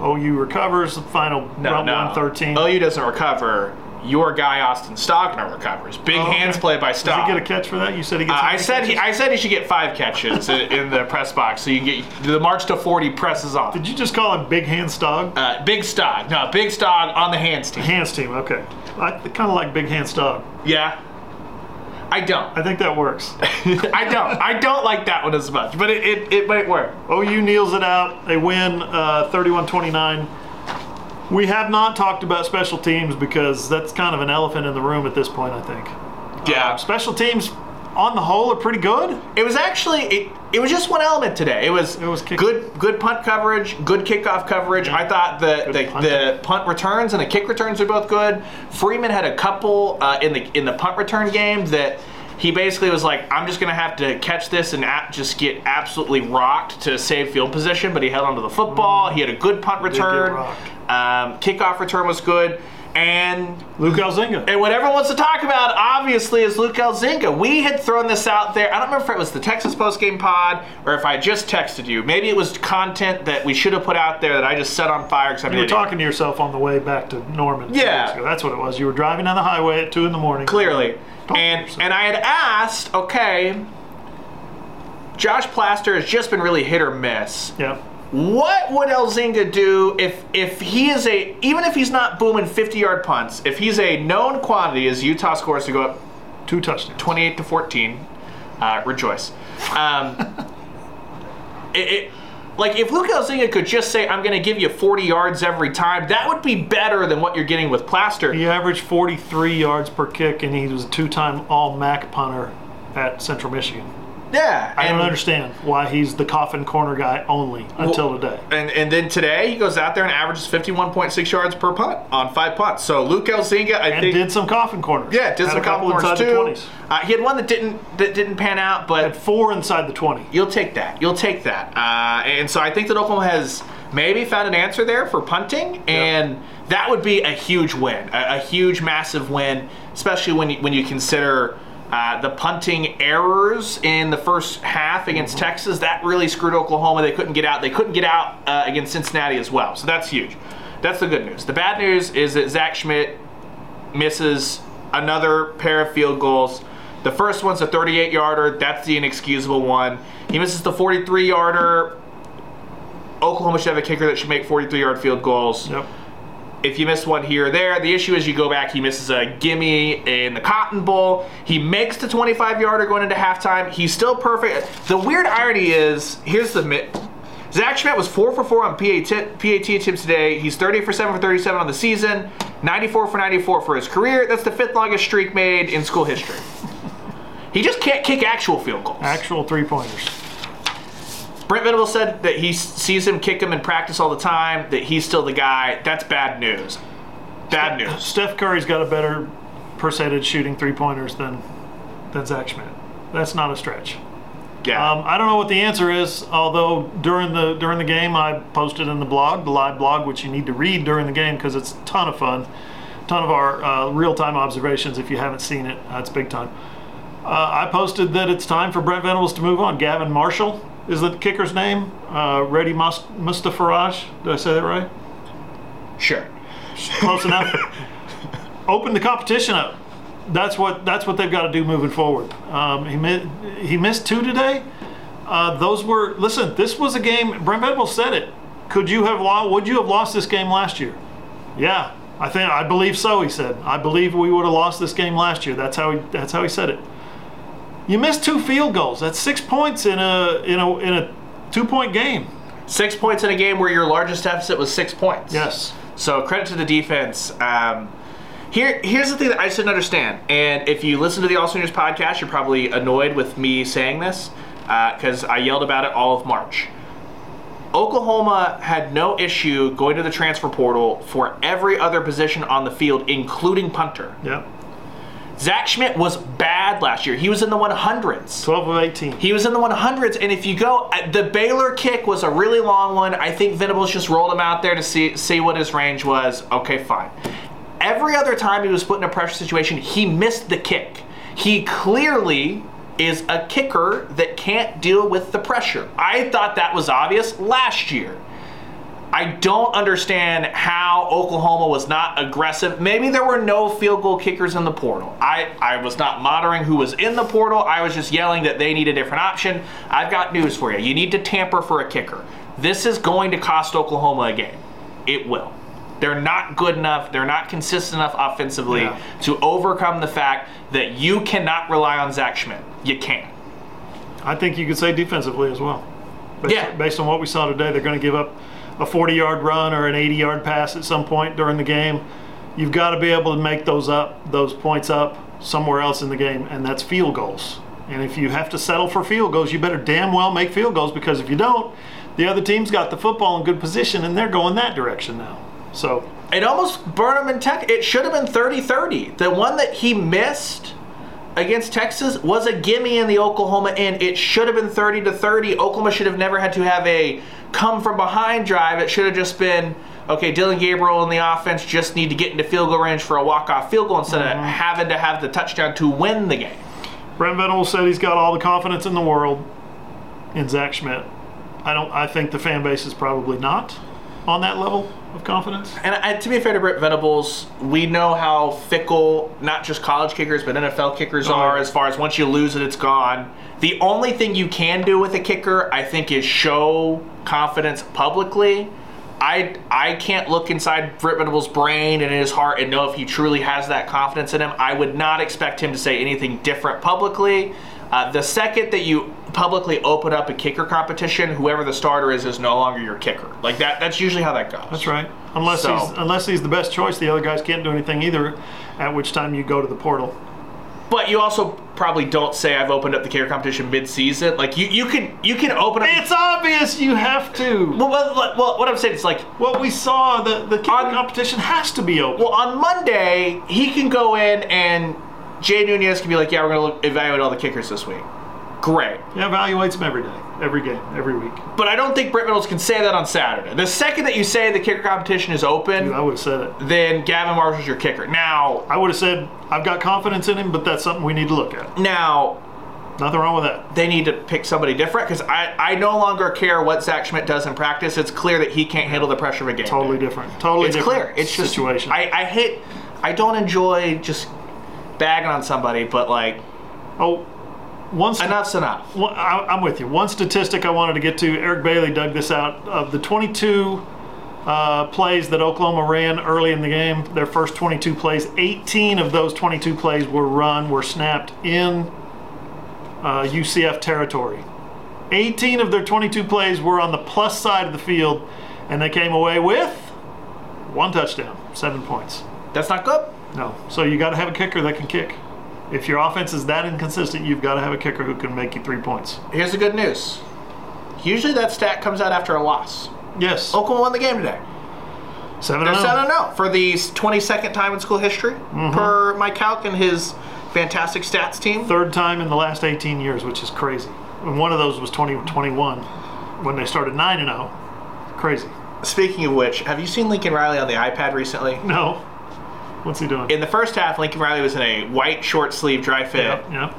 OU recovers. The final No, no. 113. OU doesn't recover. Your guy Austin Stogner recovers. Big Oh, okay. hands play by Does Stog. he get a catch for that? You said he Uh, gets. I how many said he. I said he should get five catches in, in the press box, so you can get the march to forty presses on. Did you just call him Big Hands Dog? Uh, big Stog, no, Big Stog on the hands team. Hands team. Okay. I kind of like Big Hands Dog. Yeah, I don't. I think that works. I don't. I don't like that one as much, but it, it, it might work. OU kneels it out. They win uh, 31-29. We have not talked about special teams because that's kind of an elephant in the room at this point, I think. Yeah. Uh, special teams, on the whole, are pretty good. It was actually it, it was just one element today. It was It was kick- good good punt coverage, good kickoff coverage. I thought the the, the punt returns and the kick returns are both good. Freeman had a couple uh, in the in the punt return game that he basically was like, I'm just gonna have to catch this and ap- just get absolutely rocked to save field position. But he held onto the football. He had a good punt return. Um, kickoff return was good. And Luke Elzinga. and what everyone wants to talk about, obviously, is Luke Elzinga. We had thrown this out there. I don't remember if it was the Texas postgame pod or if I just texted you. Maybe it was content that we should have put out there that I just set on fire because I'm You an were talking to yourself on the way back to Norman. Yeah. That's what it was. You were driving down the highway at 2 in the morning. Clearly. And and I had asked, okay, Josh Plaster has just been really hit or miss. Yeah. What would Elzinga do if if he is a even if he's not booming 50 yard punts, if he's a known quantity as Utah scores to go up Two touchdowns. 28 to 14. Uh, rejoice. Um, it, it like if Luke Elzinga could just say, "I'm going to give you 40 yards every time," that would be better than what you're getting with Plaster. He averaged 43 yards per kick, and he was a two-time All-MAC punter at Central Michigan. Yeah, I don't understand why he's the coffin corner guy only until today. And and then today he goes out there and averages 51.6 yards per punt on five punts. So Luke Elzinga, I think And think, did some coffin corners. yeah, did Had some a couple couple inside too. the 20s. Uh, he had one that didn't that didn't pan out, but Had four inside the 20. You'll take that. You'll take that. Uh, and so I think that Oklahoma has maybe found an answer there for punting, and that would be a huge win, a, a huge, massive win, especially when you, when you consider. Uh, the punting errors in the first half against Texas that really screwed Oklahoma. They couldn't get out. They couldn't get out uh, against Cincinnati as well. So that's huge. That's the good news. The bad news is that Zach Schmit misses another pair of field goals. The first one's a 38 yarder. That's the inexcusable one. He misses the 43 yarder. Oklahoma should have a kicker that should make 43 yard field goals. Yep. If you miss one here or there, the issue is you go back, he misses a gimme in the Cotton Bowl. He makes the 25 yarder going into halftime. He's still perfect. The weird irony is here's the. mi- Zach Schmit was 4 for 4 on PAT, PAT attempts today. He's 30 for 7 for 37 on the season, 94 for 94 for his career. That's the fifth longest streak made in school history. He just can't kick actual field goals. Actual three-pointers. Brent Venables said that he sees him kick him in practice all the time, that he's still the guy. That's bad news. Bad news. Steph Curry's got a better percentage shooting three-pointers than than Zach Schmit. That's not a stretch. Yeah. Um, I don't know what the answer is. Although during the during the game, I posted in the blog, the live blog, which you need to read during the game because it's a ton of fun, ton of our uh, real time observations. If you haven't seen it, uh, it's big time. Uh, I posted that it's time for Brent Venables to move on. Gavin Marshall is the kicker's name. Uh, Reddy Mus- Mustafaraj. Did I say that right? sure. Close enough. Open the competition up. That's what that's what they've got to do moving forward. Um, he mi- he missed two today. Uh, those were listen. This was a game. Brent Venables said it. Could you have lost? Would you have lost this game last year? Yeah, I think I believe so. He said. I believe we would have lost this game last year. That's how he that's how he said it. You missed two field goals. That's six points in a in a in a two point game. Six points in a game where your largest deficit was six points. Yes. So credit to the defense. Um, here, here's the thing that I just didn't understand. And if you listen to the All Sooners podcast, you're probably annoyed with me saying this because I yelled about it all of March. Oklahoma had no issue going to the transfer portal for every other position on the field, including punter. Yep. Zach Schmit was bad last year. He was in the 100s. Twelve of eighteen. He was in the 100s, and if you go, uh, the Baylor kick was a really long one. I think Venables just rolled him out there to see see what his range was. Okay, fine. Every other time he was put in a pressure situation, he missed the kick. He clearly is a kicker that can't deal with the pressure. I thought that was obvious last year. I don't understand how Oklahoma was not aggressive. Maybe there were no field goal kickers in the portal. I, I was not monitoring who was in the portal. I was just yelling that they need a different option. I've got news for you. You need to tamper for a kicker. This is going to cost Oklahoma a game. It will. They're not good enough. They're not consistent enough offensively Yeah. to overcome the fact that you cannot rely on Zach Schmit. You can't. I think you could say defensively as well. Based, Yeah. Based on what we saw today, they're going to give up a 40 yard run or an 80 yard pass at some point during the game. You've got to be able to make those up, those points up somewhere else in the game, and that's field goals. And if you have to settle for field goals, you better damn well make field goals because if you don't, the other team's got the football in good position and they're going that direction now. So It almost burned him in Tech. It should have been 30 30. The one that he missed against Texas was a gimme in the Oklahoma end. It should have been 30 to 30. Oklahoma should have never had to have a come from behind drive. It should have just been okay, Dillon Gabriel and the offense just need to get into field goal range for a walk off field goal instead of mm-hmm. having to have the touchdown to win the game. Brent Venables said he's got all the confidence in the world in Zach Schmit. I don't. I think the fan base is probably not on that level of confidence. And I, to be fair to Brent Venables, we know how fickle not just college kickers but NFL kickers Oh, are. As far as once you lose it, it's gone. The only thing you can do with a kicker, I think, is show confidence publicly. I I can't look inside Brent Venables' brain and in his heart and know if he truly has that confidence in him. I would not expect him to say anything different publicly. Uh, the second that you publicly open up a kicker competition, whoever the starter is is no longer your kicker. Like that. That's usually how that goes. That's right. Unless So- he's unless he's the best choice, the other guys can't do anything either. At which time you go to the portal. But you also probably don't say I've opened up the kicker competition mid-season. Like you, you can you can open up. It's obvious you have to. well, well, well, what I'm saying is like What we saw, the the kicking On- competition has to be open. Well, on Monday, he can go in and Jay Nunez can be like, yeah, we're going to evaluate all the kickers this week. Great. Yeah, evaluates them every day, every game, every week. But I don't think Brent Reynolds can say that on Saturday. The second that you say the kicker competition is open, I would have said it. then Gavin Marshall's your kicker. Now, I would have said I've got confidence in him, but that's something we need to look at. now Nothing wrong with that. they need to pick somebody different because I, I no longer care what Zach Schmit does in practice. It's clear that he can't handle the pressure of a game. Totally day. different. Totally It's different. clear. It's just situation. I, I hate. I don't enjoy just bagging on somebody, but like oh, one enough's enough. one- I, I'm with you. One statistic I wanted to get to. Eric Bailey dug this out of the 22 uh, plays that Oklahoma ran early in the game. Their first 22 plays, 18 of those 22 plays were run, were snapped in uh, UCF territory. 18 of their 22 plays were on the plus side of the field, and they came away with one touchdown, seven points. That's not good. No. So you got to have a kicker that can kick. If your offense is that inconsistent, you've got to have a kicker who can make you three points. Here's the good news. Usually that stat comes out after a loss. Yes. Oklahoma won the game today. Seven They're and 7 oh. 0 for the 22nd time in school history, Mm-hmm. per Mike Calc and his fantastic stats team. Third time in the last 18 years, which is crazy. And one of those was 2021 when they started 9 and 0. Crazy. Speaking of which, have you seen Lincoln Riley on the iPad recently? No. What's he doing? In the first half, Lincoln Riley was in a white short sleeve dry fit. Yep, yep.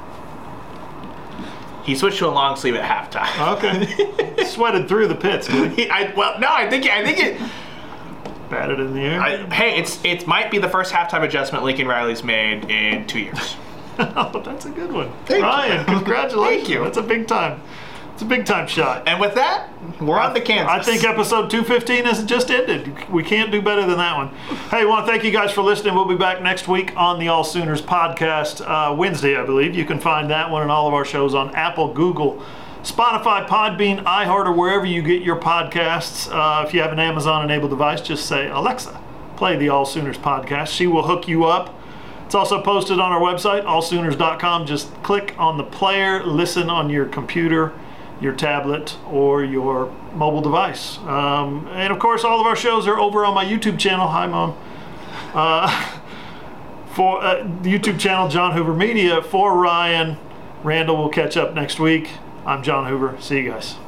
He switched to a long sleeve at halftime. Oh, okay. Sweated through the pits. He, I, well, no, I think I think it. Batted in the air. I, hey, it's it might be the first halftime adjustment Lincoln Riley's made in two years. oh, that's a good one. Thank you. Ryan, congratulations. Thank you. That's a big time. It's a big time shot. And with that, we're on to Kansas. I think episode 215 has just ended. We can't do better than that one. Hey, want to thank you guys for listening. We'll be back next week on the All Sooners podcast, uh, Wednesday, I believe. You can find that one and all of our shows on Apple, Google, Spotify, Podbean, iHeart, or wherever you get your podcasts. Uh, if you have an Amazon enabled device, just say, Alexa, play the All Sooners podcast. She will hook you up. It's also posted on our website, allsooners.com. Just click on the player, listen on your computer, your tablet, or your mobile device. Um, and of course, all of our shows are over on my YouTube channel. Hi, Mom. Uh, for uh, the YouTube channel, John Hoover Media. For Ryan, Randall will catch up next week. I'm John Hoover. See you guys.